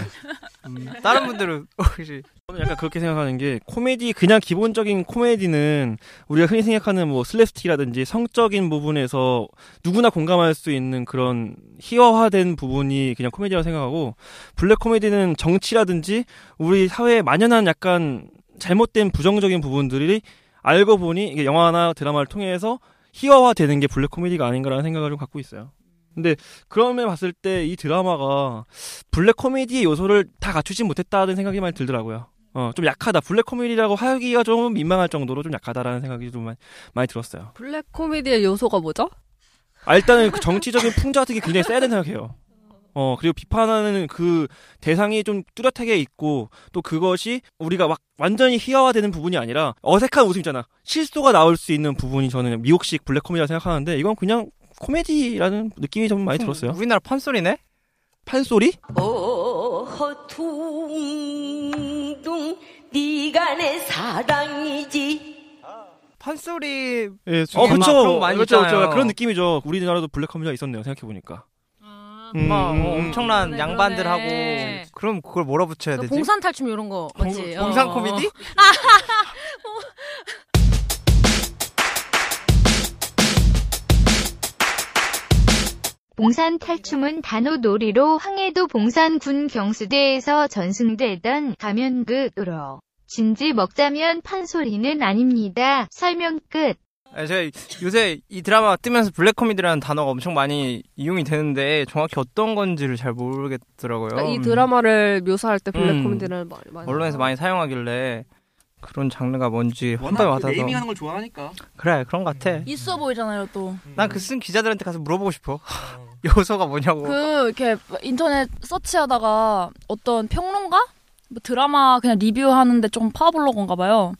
[SPEAKER 2] 음, 다른 분들은 혹시
[SPEAKER 7] 저는 약간 그렇게 생각하는 게 코미디 그냥 기본적인 코미디는 우리가 흔히 생각하는 뭐 슬랩스틱이라든지 성적인 부분에서 누구나 공감할 수 있는 그런 희화화된 부분이 그냥 코미디라고 생각하고 블랙 코미디는 정치라든지 우리 사회에 만연한 약간 잘못된 부정적인 부분들이 알고 보니 이게 영화나 드라마를 통해서 희화화되는 게 블랙 코미디가 아닌가라는 생각을 좀 갖고 있어요. 근데 그러면 봤을 때 이 드라마가 블랙 코미디의 요소를 다 갖추지 못했다는 생각이 많이 들더라고요. 어, 좀 약하다. 블랙 코미디라고 하기가 좀 민망할 정도로 좀 약하다라는 생각이 좀 많이, 많이 들었어요.
[SPEAKER 3] 블랙 코미디의 요소가 뭐죠?
[SPEAKER 7] 아, 일단은 그 정치적인 풍자 같은 게 굉장히 세야 된다고 생각해요. 어, 그리고 비판하는 그 대상이 좀 뚜렷하게 있고, 또 그것이 우리가 막 완전히 희화화되는 부분이 아니라 어색한 웃음 있잖아. 실수가 나올 수 있는 부분이 저는 미국식 블랙 코미디라고 생각하는데, 이건 그냥 코미디라는 느낌이 좀 많이 들었어요.
[SPEAKER 2] 우리나라 판소리네?
[SPEAKER 7] 판소리?
[SPEAKER 11] 어퉁둥 네가 내 사랑이지
[SPEAKER 2] 판소리
[SPEAKER 5] 예,
[SPEAKER 7] 어,
[SPEAKER 2] 막
[SPEAKER 7] 그쵸.
[SPEAKER 2] 많이
[SPEAKER 7] 그쵸,
[SPEAKER 2] 있잖아요.
[SPEAKER 7] 그쵸. 그런 느낌이죠. 우리나라도 블랙 코미디가 있었네요. 생각해 보니까. 음,
[SPEAKER 2] 막
[SPEAKER 7] 음,
[SPEAKER 2] 어,
[SPEAKER 7] 음.
[SPEAKER 2] 엄청난
[SPEAKER 4] 그러네,
[SPEAKER 2] 양반들하고
[SPEAKER 4] 그러네.
[SPEAKER 2] 그럼 그걸 뭐라 붙여야
[SPEAKER 4] 그
[SPEAKER 2] 되지?
[SPEAKER 4] 봉산 탈춤 이런 거 맞지?
[SPEAKER 2] 봉- 봉산
[SPEAKER 4] 어.
[SPEAKER 2] 코미디?
[SPEAKER 6] 봉산 탈춤은 단호 놀이로 황해도 봉산군 경수대에서 전승되던 가면극으로 진지 먹자면 판소리는 아닙니다. 설명 끝.
[SPEAKER 2] 아, 제가 요새 이 드라마 뜨면서 블랙 코미디라는 단어가 엄청 많이 이용이 되는데 정확히 어떤 건지를 잘 모르겠더라고요.
[SPEAKER 3] 그러니까 이
[SPEAKER 2] 음.
[SPEAKER 3] 드라마를 묘사할 때 블랙
[SPEAKER 2] 음.
[SPEAKER 3] 코미디를 많이 많이
[SPEAKER 2] 언론에서 많이 사용하길래 그런 장르가 뭔지
[SPEAKER 9] 워낙 그
[SPEAKER 2] 와닿아서
[SPEAKER 9] naming하는 걸 좋아하니까.
[SPEAKER 2] 그래 그런 것 같아.
[SPEAKER 8] 있어 보이잖아요 또.
[SPEAKER 2] 난 그 쓴 기자들한테 가서 물어보고 싶어. 요소가 뭐냐고.
[SPEAKER 8] 그 이렇게 인터넷 search하다가 어떤 평론가 뭐 드라마 그냥 리뷰하는데 좀 파워블로거인가 봐요.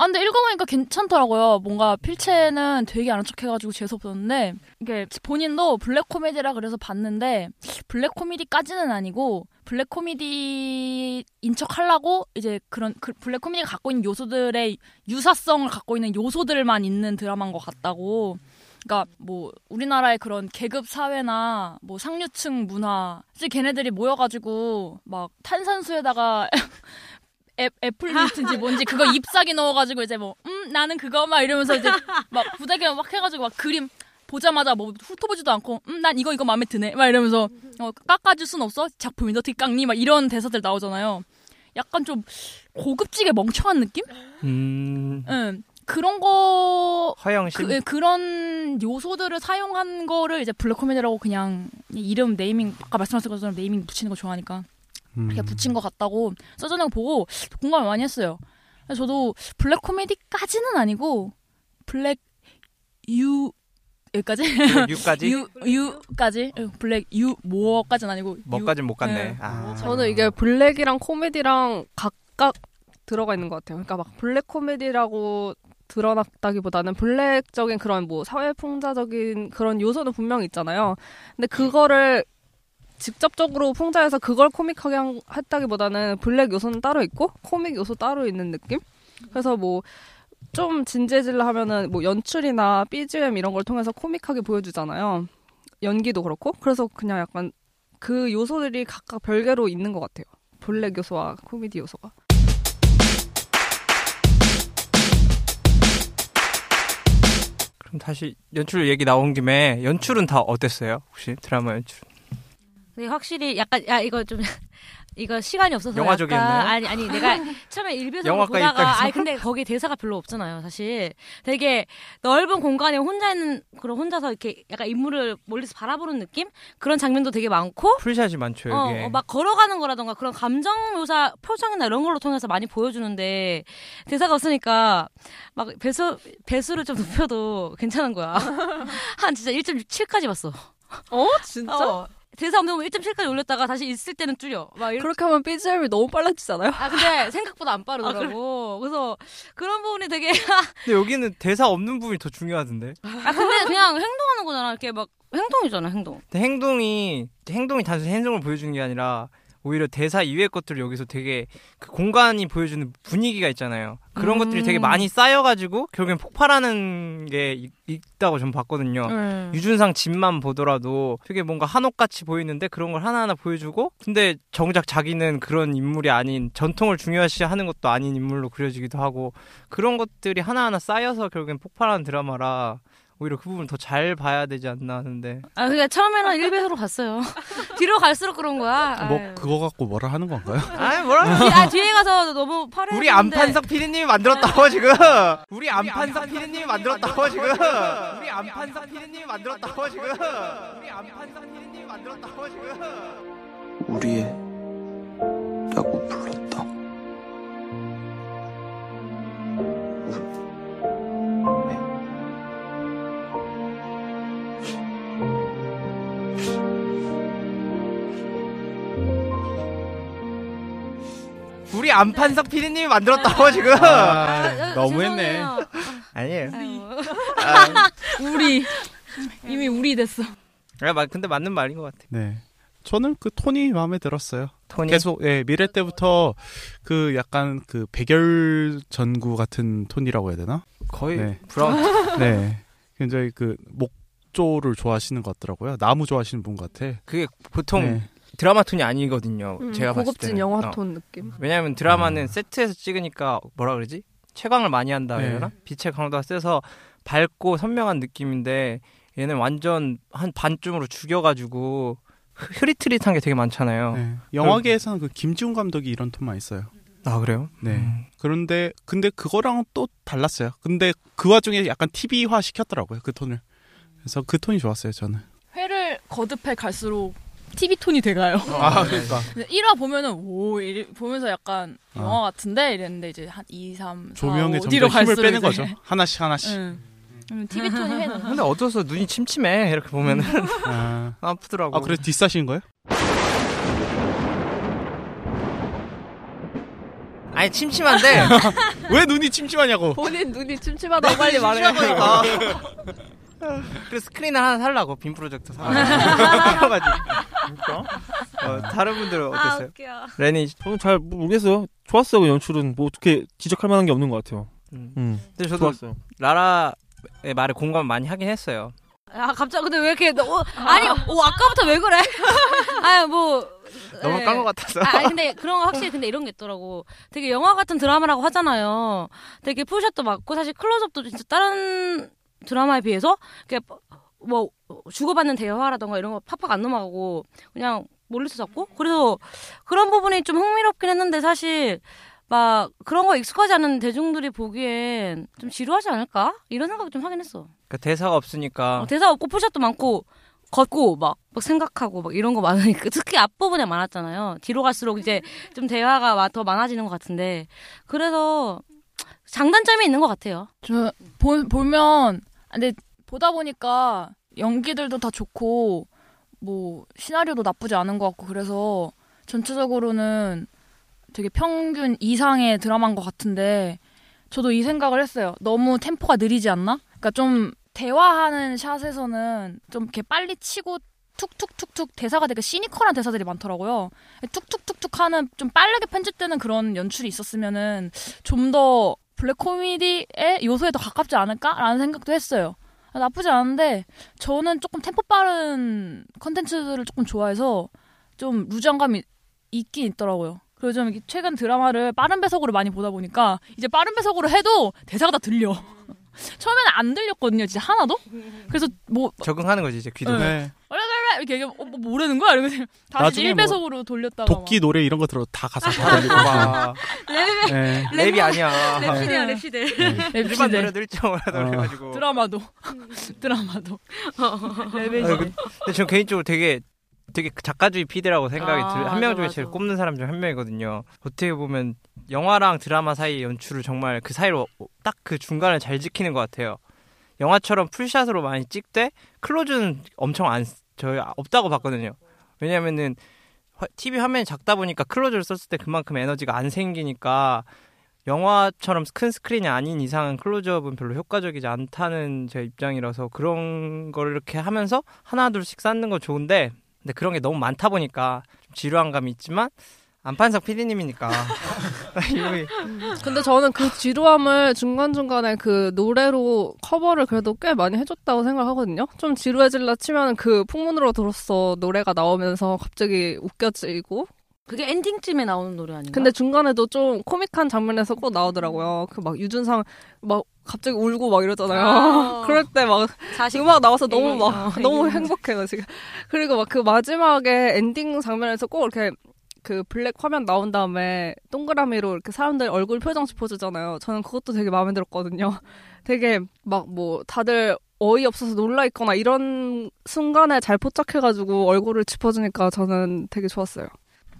[SPEAKER 8] 아 근데 읽어보니까 괜찮더라고요. 뭔가 필체는 되게 아는 척 해가지고 재수 없었는데 이게 본인도 블랙 코미디라 그래서 봤는데 블랙 코미디까지는 아니고 블랙 코미디인 척 하려고 이제 그런 그 블랙 코미디가 갖고 있는 요소들의 유사성을 갖고 있는 요소들만 있는 드라마인 것 같다고. 그러니까 뭐 우리나라의 그런 계급 사회나 뭐 상류층 문화, 사실 걔네들이 모여가지고 막 탄산수에다가 애, 애플 민트인지 뭔지 그거 잎사귀 넣어가지고 이제 뭐 음 나는 그거 막 이러면서 이제 막 부대기만 막 해가지고 막 그림 보자마자 뭐 훑어보지도 않고 음 난 이거 이거 마음에 드네 막 이러면서 어, 깎아줄 순 없어 작품이 어떻게 깎니 막 이런 대사들 나오잖아요. 약간 좀 고급지게 멍청한 느낌?
[SPEAKER 2] 음.
[SPEAKER 8] 응. 그런 거
[SPEAKER 2] 허영심?
[SPEAKER 8] 그, 예, 그런 요소들을 사용한 거를 이제 블랙 코미디라고 그냥 이름 네이밍 아까 말씀하신 것처럼 네이밍 붙이는 거 좋아하니까 그렇게 붙인 것 같다고 써주는 거 보고 공감을 많이 했어요. 저도 블랙 코미디까지는 아니고 블랙 유 여기까지
[SPEAKER 2] 유까지?
[SPEAKER 8] 유 유까지 예, 블랙 유 모어까지는 아니고
[SPEAKER 2] 뭐까진 못 갔네.
[SPEAKER 8] 네.
[SPEAKER 2] 아.
[SPEAKER 3] 저는 이게 블랙이랑 코미디랑 각각 들어가 있는 것 같아요. 그러니까 막 블랙 코미디라고 드러났다기보다는 블랙적인 그런 뭐 사회 풍자적인 그런 요소는 분명히 있잖아요. 근데 그거를 직접적으로 풍자해서 그걸 코믹하게 한- 했다기보다는 블랙 요소는 따로 있고 코믹 요소 따로 있는 느낌? 그래서 뭐 좀 진지해질라 하면은 뭐 연출이나 BGM 이런 걸 통해서 코믹하게 보여주잖아요. 연기도 그렇고 그래서 그냥 약간 그 요소들이 각각 별개로 있는 것 같아요. 블랙 요소와 코미디 요소가.
[SPEAKER 2] 그럼 다시 연출 얘기 나온 김에 연출은 다 어땠어요? 혹시 드라마 연출?
[SPEAKER 4] 근데 확실히 약간 야 이거 좀 이거 시간이 없어서
[SPEAKER 2] 영화적이었나요?
[SPEAKER 4] 약간 아니 아니 내가 처음에
[SPEAKER 2] 영화과
[SPEAKER 4] 보다가? 아니 근데 거기 대사가 별로 없잖아요 사실 되게 넓은 공간에 혼자 있는 그런 혼자서 이렇게 약간 인물을 멀리서 바라보는 느낌 그런 장면도 되게 많고
[SPEAKER 2] 풀샷이 많죠
[SPEAKER 4] 어. 어, 막 걸어가는 거라던가 그런 감정 묘사 표정이나 이런 걸로 통해서 많이 보여주는데 대사가 없으니까 막 배수 배수를 좀 높여도 괜찮은 거야 한 진짜 1.7까지 봤어
[SPEAKER 3] 어 진짜?
[SPEAKER 4] 어, 대사 없는 거 1.7까지 올렸다가 다시 있을 때는 줄여. 막 이렇게.
[SPEAKER 3] 그렇게 하면 BGM이 너무 빨라지잖아요.
[SPEAKER 4] 아 근데 생각보다 안 빠르더라고. 그래 서 그런 부분이 되게
[SPEAKER 2] 근데 여기는 대사 없는 부분이 더 중요하던데.
[SPEAKER 4] 아 근데 그냥 행동하는 거잖아. 이렇게 막 행동이잖아 행동.
[SPEAKER 2] 근데 행동이 행동이 단순히 행동을 보여주는 게 아니라 오히려 대사 이외의 것들을 여기서 되게 그 공간이 보여주는 분위기가 있잖아요. 그런
[SPEAKER 4] 음.
[SPEAKER 2] 것들이 되게 많이 쌓여가지고 결국엔 폭발하는 게 있- 있다고 전 봤거든요.
[SPEAKER 4] 음.
[SPEAKER 2] 유준상 집만 보더라도 되게 뭔가 한옥같이 보이는데 그런 걸 하나하나 보여주고 근데 정작 자기는 그런 인물이 아닌 전통을 중요시하는 것도 아닌 인물로 그려지기도 하고 그런 것들이 하나하나 쌓여서 결국엔 폭발하는 드라마라 오히려 그 부분 더잘 봐야 되지 않나 하는데
[SPEAKER 4] 아 그냥 처음에는 1배으로 봤어요. 뒤로 갈수록 그런 거야.
[SPEAKER 5] 뭐
[SPEAKER 4] 아유.
[SPEAKER 5] 그거 갖고 뭐라 하는 건가요?
[SPEAKER 2] 아 뭐라
[SPEAKER 4] 뒤- 아 뒤에 가서 너무 파래.
[SPEAKER 2] 우리 안판석 PD님이 만들었다고 지금 우리 안판석 PD님이 만들었다고 지금 우리 안판석 PD님이 만들었다고 지금 우리 안판석 PD님이 만들었다고 지금
[SPEAKER 12] 우리의 라고 불렀다.
[SPEAKER 2] 우리 안판석 PD님이 만들었다고 지금
[SPEAKER 5] 아, 너무했네.
[SPEAKER 2] 아니에요
[SPEAKER 8] 우리 이미 우리 됐어.
[SPEAKER 2] 아, 마- 근데 맞는 말인 것 같아
[SPEAKER 5] 네. 저는 그 톤이 마음에 들었어요.
[SPEAKER 2] 톤이?
[SPEAKER 5] 계속 예, 미래 때부터 그 약간 그 백열 전구 같은 톤이라고 해야 되나?
[SPEAKER 2] 거의 브라운
[SPEAKER 5] 네. 굉장히 그 목조를 좋아하시는 것 같더라고요. 나무 좋아하시는 분 같아.
[SPEAKER 2] 그게 보통
[SPEAKER 5] 네.
[SPEAKER 2] 드라마 톤이 아니거든요
[SPEAKER 3] 음,
[SPEAKER 2] 제가 봤을
[SPEAKER 3] 고급진
[SPEAKER 2] 때는
[SPEAKER 3] 영화
[SPEAKER 2] 어.
[SPEAKER 3] 톤 느낌.
[SPEAKER 2] 왜냐하면 드라마는 세트에서 찍으니까 뭐라 그러지 채광을 많이 한다
[SPEAKER 5] 네.
[SPEAKER 2] 해야 되나 빛의 강도가 세서 밝고 선명한 느낌인데 얘는 완전 한 반쯤으로 죽여가지고 흐- 흐릿흐릿한 게 되게 많잖아요
[SPEAKER 5] 네. 영화계에서는 그 김지훈 감독이 이런 톤만 있어요.
[SPEAKER 2] 아 그래요?
[SPEAKER 5] 네. 그런데 근데 그거랑은 또 달랐어요. 근데 그 와중에 약간 TV화 시켰더라고요. 그 톤을. 그래서 그 톤이 좋았어요, 저는.
[SPEAKER 8] 회를 거듭해 갈수록 TV 톤이 돼가요.
[SPEAKER 5] 아, 그러니까.
[SPEAKER 8] 1화 보면은 오 이리- 보면서 약간
[SPEAKER 5] 아.
[SPEAKER 8] 영화 같은데 이랬는데 이제 한 2, 3, 4,
[SPEAKER 5] 조명에
[SPEAKER 8] 5
[SPEAKER 5] 점점 힘을
[SPEAKER 8] 갈수록
[SPEAKER 5] 빼는
[SPEAKER 8] 이제
[SPEAKER 5] 거죠. 하나씩 하나씩.
[SPEAKER 8] 응. 음, TV 톤이 회는.
[SPEAKER 2] 근데 어두워서 눈이 침침해 이렇게 보면은
[SPEAKER 5] 아.
[SPEAKER 2] 아프더라고
[SPEAKER 5] 아, 그래 뒷사신 거예요?
[SPEAKER 2] 아니 침침한데
[SPEAKER 5] 왜 눈이 침침하냐고.
[SPEAKER 3] 본인 눈이 침침하다고 빨리 말해.
[SPEAKER 2] 그래서 스크린을 하나 살라고 빔 프로젝터 사가지고 어, 다른 분들은
[SPEAKER 1] 아,
[SPEAKER 2] 어땠어요? 레니
[SPEAKER 7] 저는 잘 모르겠어요. 좋았어요. 그 연출은 뭐 어떻게 지적할 만한 게 없는 것 같아요.
[SPEAKER 2] 음.
[SPEAKER 7] 음.
[SPEAKER 2] 근데 저도
[SPEAKER 7] 좋았어요.
[SPEAKER 2] 라라의 말에 공감 많이 하긴 했어요.
[SPEAKER 4] 아 갑자기 근데 왜 이렇게 너, 어, 아니 어, 아까부터 왜 그래? 아니 뭐
[SPEAKER 2] 너무
[SPEAKER 4] 네.
[SPEAKER 2] 깐것 같아서.
[SPEAKER 4] 아, 근데 그런 거 확실히 근데 이런 게 있더라고. 되게 영화 같은 드라마라고 하잖아요. 되게 풀샷도 맞고 사실 클로즈업도 진짜 다른 드라마에 비해서 뭐 주고받는 대화라던가 이런 거 팍팍 안 넘어가고 그냥 멀리서 잡고 그래서 그런 부분이 좀 흥미롭긴 했는데 사실 막 그런 거 익숙하지 않은 대중들이 보기엔 좀 지루하지 않을까 이런 생각을 좀 하긴 했어.
[SPEAKER 2] 그 대사가 없으니까
[SPEAKER 4] 어, 대사 없고 풀샷도 많고 걷고 막, 막 생각하고 막 이런 거 많으니까 특히 앞 부분에 많았잖아요. 뒤로 갈수록 이제 좀 대화가 마- 더 많아지는 것 같은데 그래서 장단점이 있는 것 같아요.
[SPEAKER 8] 저 보, 보면 근데 보다 보니까 연기들도 다 좋고 뭐 시나리오도 나쁘지 않은 것 같고 그래서 전체적으로는 되게 평균 이상의 드라마인 것 같은데 저도 이 생각을 했어요. 너무 템포가 느리지 않나? 그러니까 좀 대화하는 샷에서는 좀 이렇게 빨리 치고 툭툭툭툭 대사가 되게 시니컬한 대사들이 많더라고요. 툭툭툭툭 하는 좀 빠르게 편집되는 그런 연출이 있었으면은 좀 더 블랙 코미디의 요소에 더 가깝지 않을까라는 생각도 했어요. 나쁘지 않은데 저는 조금 템포 빠른 컨텐츠들을 조금 좋아해서 좀 루즈함감이 있긴 있더라고요. 그리고 좀 최근 드라마를 빠른 배속으로 많이 보다 보니까 이제 빠른 배속으로 해도 대사가 다 들려. 처음에는 안 들렸거든요, 진짜 하나도. 그래서 뭐
[SPEAKER 2] 적응하는 거지 이제 귀도.
[SPEAKER 8] 네. 이렇게 얘기하면 어, 뭐 뭐라는 거야 이러면서 다시
[SPEAKER 5] 나중에 뭐
[SPEAKER 8] 1배속으로 돌렸다가
[SPEAKER 5] 도끼 노래 이런 거 들어 다 가사 다 들리고 막.
[SPEAKER 4] 랩,
[SPEAKER 5] 네.
[SPEAKER 2] 랩이 아니야.
[SPEAKER 4] 랩시대야 랩시대.
[SPEAKER 2] 일반 노래 늘정을 노래가지고.
[SPEAKER 8] 드라마도 드라마도 레벨
[SPEAKER 2] 아, 그- 근데 전 개인적으로 되게 되게 작가주의 피디라고 생각이
[SPEAKER 8] 아,
[SPEAKER 2] 들어요. 한 명 중에. 제일 꼽는 사람 중 한 명이거든요. 어떻게 보면 영화랑 드라마 사이 연출을 정말 그 사이로 딱 그 중간을 잘 지키는 것 같아요. 영화처럼 full shot으로 많이 찍되 close는 엄청 안 저희 없다고 봤거든요. 왜냐면은 화- TV 화면이 작다 보니까 close를 썼을 때 그만큼 에너지가 안 생기니까 영화처럼 큰 스크린이 아닌 이상은 클로즈업은 별로 효과적이지 않다는 제 입장이라서 그런 걸 이렇게 하면서 하나 둘씩 쌓는 거 좋은데 근데 그런 게 너무 많다 보니까 좀 지루한 감이 있지만 안판석 PD님이니까
[SPEAKER 3] 근데 저는 그 지루함을 중간중간에 그 노래로 커버를 그래도 꽤 많이 해줬다고 생각하거든요. 좀 지루해질라 치면 그 풍문으로 들었어 노래가 나오면서 갑자기 웃겨지고.
[SPEAKER 4] 그게 엔딩쯤에 나오는 노래 아닌가?
[SPEAKER 3] 근데 중간에도 좀 코믹한 장면에서 꼭 나오더라고요. 그 막 유준상 막 갑자기 울고 막 이러잖아요.
[SPEAKER 4] 아.
[SPEAKER 3] 그럴 때 막
[SPEAKER 4] 자식
[SPEAKER 3] 음악 나와서 너무 막
[SPEAKER 4] 어,
[SPEAKER 3] 너무. 행복해요 지금. 그리고 막 그 마지막에 엔딩 장면에서 꼭 이렇게 그 블랙 화면 나온 다음에 동그라미로 이렇게 사람들 얼굴 표정 짚어주잖아요. 저는 그것도 되게 마음에 들었거든요. 되게 막 뭐 다들 어이없어서 놀라 있거나 이런 순간에 잘 포착해가지고 얼굴을 짚어주니까 저는 되게 좋았어요.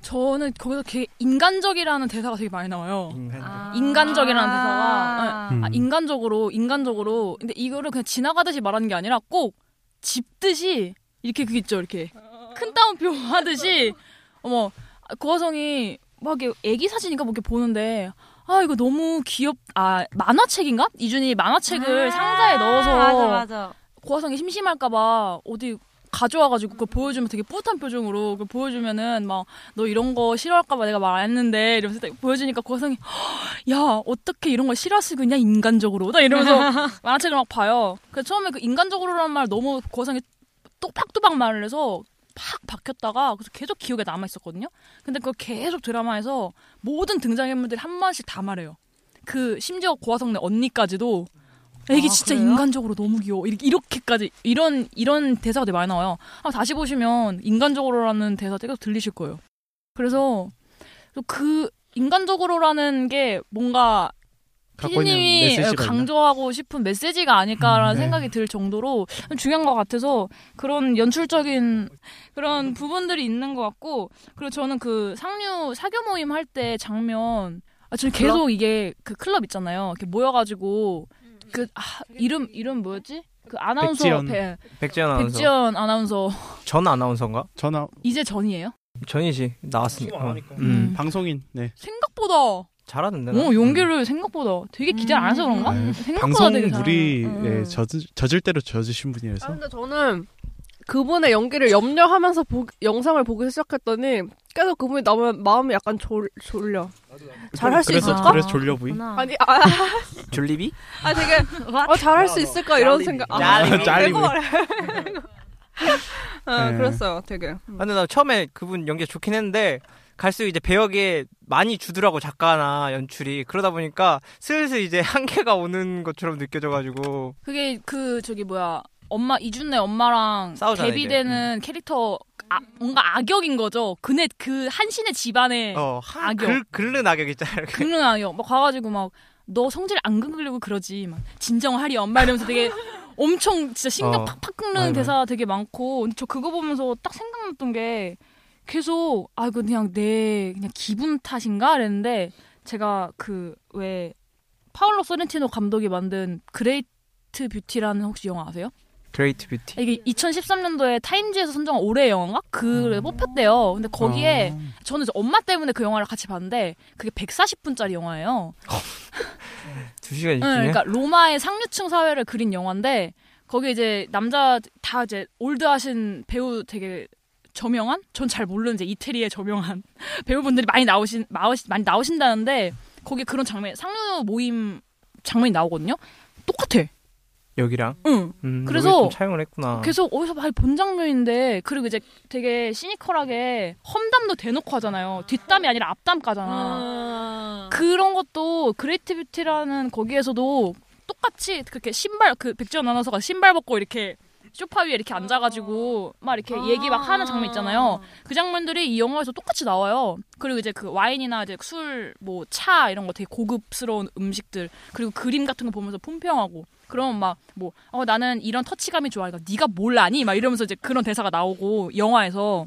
[SPEAKER 8] 저는 거기서 되게 인간적이라는 대사가 되게 많이 나와요.
[SPEAKER 2] 인간.
[SPEAKER 8] 인간적이라는
[SPEAKER 4] 아.
[SPEAKER 8] 대사가 아,
[SPEAKER 5] 음.
[SPEAKER 8] 아, 인간적으로 인간적으로 근데 이거를 그냥 지나가듯이 말하는 게 아니라 꼭 짚듯이 이렇게 그 있죠 이렇게 큰 따옴표 하듯이 어머 고화성이 막 이렇게 애기 사진인가 뭐 이렇게 보는데 아 이거 너무 귀엽 아 만화책인가 이준이 만화책을 상자에 넣어서
[SPEAKER 4] 아, 맞아 맞아.
[SPEAKER 8] 고화성이 심심할까봐 어디 가져와가지고 그거 보여주면 되게 뿌듯한 표정으로 그걸 보여주면은 막 너 이런 거 싫어할까봐 내가 말안 했는데 이러면서 딱 보여주니까 고화성이 야 어떻게 이런 걸 싫어할 수 있냐 인간적으로 나 이러면서 만화책을 막 봐요. 그래서 처음에 그 인간적으로라는 말 너무 고화성이 또박또박 말을 해서 팍 박혔다가 그래서 계속 기억에 남아 있었거든요. 근데 그걸 계속 드라마에서 모든 등장인물들이 한 번씩 다 말해요. 그 심지어 고화성네 언니까지도 애기
[SPEAKER 4] 아,
[SPEAKER 8] 진짜
[SPEAKER 4] 그래요?
[SPEAKER 8] 인간적으로 너무 귀여워. 이렇게, 이렇게 까지 이런 이런 대사가 되게 많이 나와요. 아, 다시 보시면 인간적으로라는 대사 계속 들리실 거예요. 그래서 그 인간적으로라는 게 뭔가 피디님이? 강조하고 싶은 메시지가 아닐까라는
[SPEAKER 5] 음, 네.
[SPEAKER 8] 생각이 들 정도로 좀 중요한 것 같아서 그런 연출적인 그런 부분들이 있는 것 같고 그리고 저는 그 상류 사교 모임 할 때 장면 아 저는 계속
[SPEAKER 2] 클럽?
[SPEAKER 8] 이게 그 클럽 있잖아요 이렇게 모여가지고 그 아, 이름 이름 뭐였지 그 아나운서
[SPEAKER 5] 백지연.
[SPEAKER 8] 배-
[SPEAKER 2] 백지연 아나운서.
[SPEAKER 8] 백지연 아나운서
[SPEAKER 2] 전 아나운서인가?
[SPEAKER 5] 전화
[SPEAKER 8] 이제 전이에요?
[SPEAKER 2] 전이지 나왔으니까. 어.
[SPEAKER 5] 음, 방송인 네.
[SPEAKER 8] 생각보다
[SPEAKER 2] 잘하는데.
[SPEAKER 8] 어, 연기를 생각보다 되게 기대를 안 해서 그런가?
[SPEAKER 5] 네,
[SPEAKER 8] 생각보다
[SPEAKER 5] 방송
[SPEAKER 8] 되게
[SPEAKER 5] 물이
[SPEAKER 8] 잘하는.
[SPEAKER 5] 예,
[SPEAKER 8] 음.
[SPEAKER 5] 젖을, 젖을 대로 젖으신 분이라서
[SPEAKER 3] 근데 저는 그분의 연기를 염려하면서 보- 영상을 보기 시작했더니 계속 그분이 나오면 마음이 약간 졸, 졸려. 잘 할 수 있을까?
[SPEAKER 5] 그래서 졸려 보이?
[SPEAKER 3] 아니, 아,
[SPEAKER 2] 졸리비?
[SPEAKER 3] 아 되게 어, 잘할 수 있을까 이런 생각. 아, 말해. 아,
[SPEAKER 2] 네.
[SPEAKER 3] 그랬어요, 되게.
[SPEAKER 2] 아, 근데 나 처음에 그분 연기 가 좋긴 했는데 갈수록 이제 배역에 많이 주더라고 작가나 연출이 그러다 보니까 슬슬 이제 한계가 오는 것처럼 느껴져가지고
[SPEAKER 8] 그게 그 저기 뭐야 엄마 이준네 엄마랑
[SPEAKER 2] 싸우잖아,
[SPEAKER 8] 대비되는 캐릭터 아, 뭔가 악역인 거죠. 그네 그 한신의 집안의
[SPEAKER 2] 어
[SPEAKER 8] 악역.
[SPEAKER 2] 글, 글른 악역 있잖아요.
[SPEAKER 8] 긁는 악역. 막 가가지고 막 너 성질 안 긁으려고 그러지. 막 진정하리 엄마 이러면서 되게 엄청 진짜 신경
[SPEAKER 2] 어.
[SPEAKER 8] 팍팍 긁는. 대사 되게 많고 저 그거 보면서 딱 생각났던 게 계속 아 이거 그냥 내 그냥 기분 탓인가 그랬는데 제가 그 왜 파올로 소렌티노 감독이 만든 Great Beauty라는 혹시 영화 아세요?
[SPEAKER 2] Great Beauty.
[SPEAKER 8] 이게 2013년도에 타임즈에서 선정한 올해의 영화인가? 그걸로 뽑혔대요. 근데 거기에 저는 이제 엄마 때문에 그 영화를 같이 봤는데 그게 140분짜리 영화예요.
[SPEAKER 2] 두 시간
[SPEAKER 8] 응,
[SPEAKER 2] 있네.
[SPEAKER 8] 그러니까 로마의 상류층 사회를 그린 영화인데 거기 이제 남자 다 이제 old하신 배우 되게 저명한? 전 잘 모르는 이제 이태리의 저명한 배우분들이 많이 나오신 마우시- 많이 나오신다는데 거기 그런 장면 상류 모임 장면이 나오거든요. 똑같아.
[SPEAKER 2] 여기랑.
[SPEAKER 8] 응.
[SPEAKER 2] 음,
[SPEAKER 8] 그래서
[SPEAKER 2] 여기 좀 차용을 했구나.
[SPEAKER 8] 계속 어디서 많이 본 장면인데 그리고 이제 되게 시니컬하게 험담도 대놓고 하잖아요. 뒷담이 아니라 앞담 까잖아. 그런 것도 Great Beauty라는 거기에서도 똑같이 그렇게 신발 그 백지원 아나운서가 신발 벗고 이렇게 소파 위에 이렇게 앉아가지고 막 이렇게 얘기 막 하는 장면 있잖아요. 그 장면들이 이 영화에서 똑같이 나와요. 그리고 이제 그 와인이나 이제 술, 뭐 차 이런 거 되게 고급스러운 음식들 그리고 그림 같은 거 보면서 품평하고 그러면 막뭐 어 나는 이런 터치감이 좋아. 그러니까 네가 뭘 아니? 막 이러면서 이제 그런 대사가 나오고 영화에서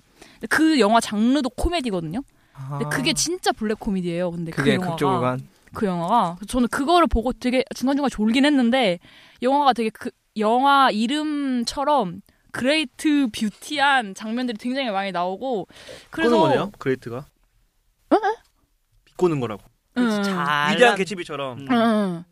[SPEAKER 8] 그 영화 장르도 코미디거든요. 근데
[SPEAKER 2] 아.
[SPEAKER 8] 그게 진짜 블랙 코미디예요. 근데 그 영화가.
[SPEAKER 2] 그
[SPEAKER 8] 영화가 저는 그거를 보고 되게 중간중간 졸긴 했는데 영화가 되게 그 영화 이름처럼 great beauty한 장면들이 굉장히 많이 나오고
[SPEAKER 7] 비꼬는 거네요.
[SPEAKER 8] 그래서
[SPEAKER 7] Great가. 비꼬는 거라고.
[SPEAKER 8] 응.
[SPEAKER 7] 위대한 개츠비처럼.
[SPEAKER 8] 응, 응.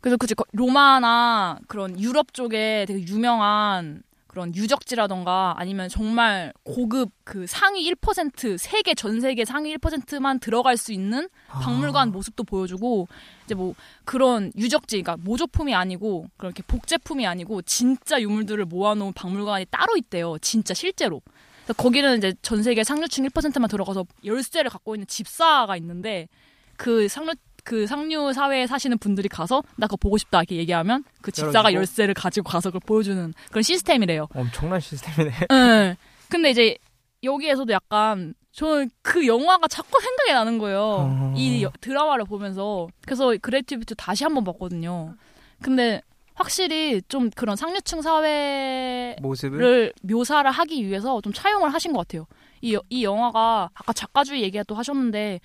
[SPEAKER 8] 그래서 그치 거- 로마나 그런 유럽 쪽에 되게 유명한 그런 유적지라던가 아니면 정말 고급 그 상위 1% 세계 전 세계 상위 1%만 들어갈 수 있는 박물관 모습도 보여주고 이제 뭐 그런 유적지 그러니까 모조품이 아니고 그렇게 복제품이 아니고 진짜 유물들을 모아놓은 박물관이 따로 있대요. 진짜 실제로. 그래서 거기는 이제 전 세계 상류층 1%만 들어가서 열쇠를 갖고 있는 집사가 있는데 그 상류 그 상류 사회에 사시는 분들이 가서 나 그거 보고 싶다 이렇게 얘기하면 그 집사가
[SPEAKER 2] 열어주고?
[SPEAKER 8] 열쇠를 가지고 가서 그걸 보여주는 그런 시스템이래요.
[SPEAKER 2] 엄청난 시스템이네.
[SPEAKER 8] 네. 근데 이제 여기에서도 약간 저는 그 영화가 자꾸 생각이 나는 거예요.
[SPEAKER 2] 어.
[SPEAKER 8] 이 여- 드라마를 보면서 그래서 Great Beauty 다시 한번 봤거든요. 근데 확실히 좀 그런 상류층 사회를
[SPEAKER 2] 모습을?
[SPEAKER 8] 묘사를 하기 위해서 좀 차용을 하신 것 같아요. 이, 여- 이 영화가 아까 작가주의 얘기가 또 하셨는데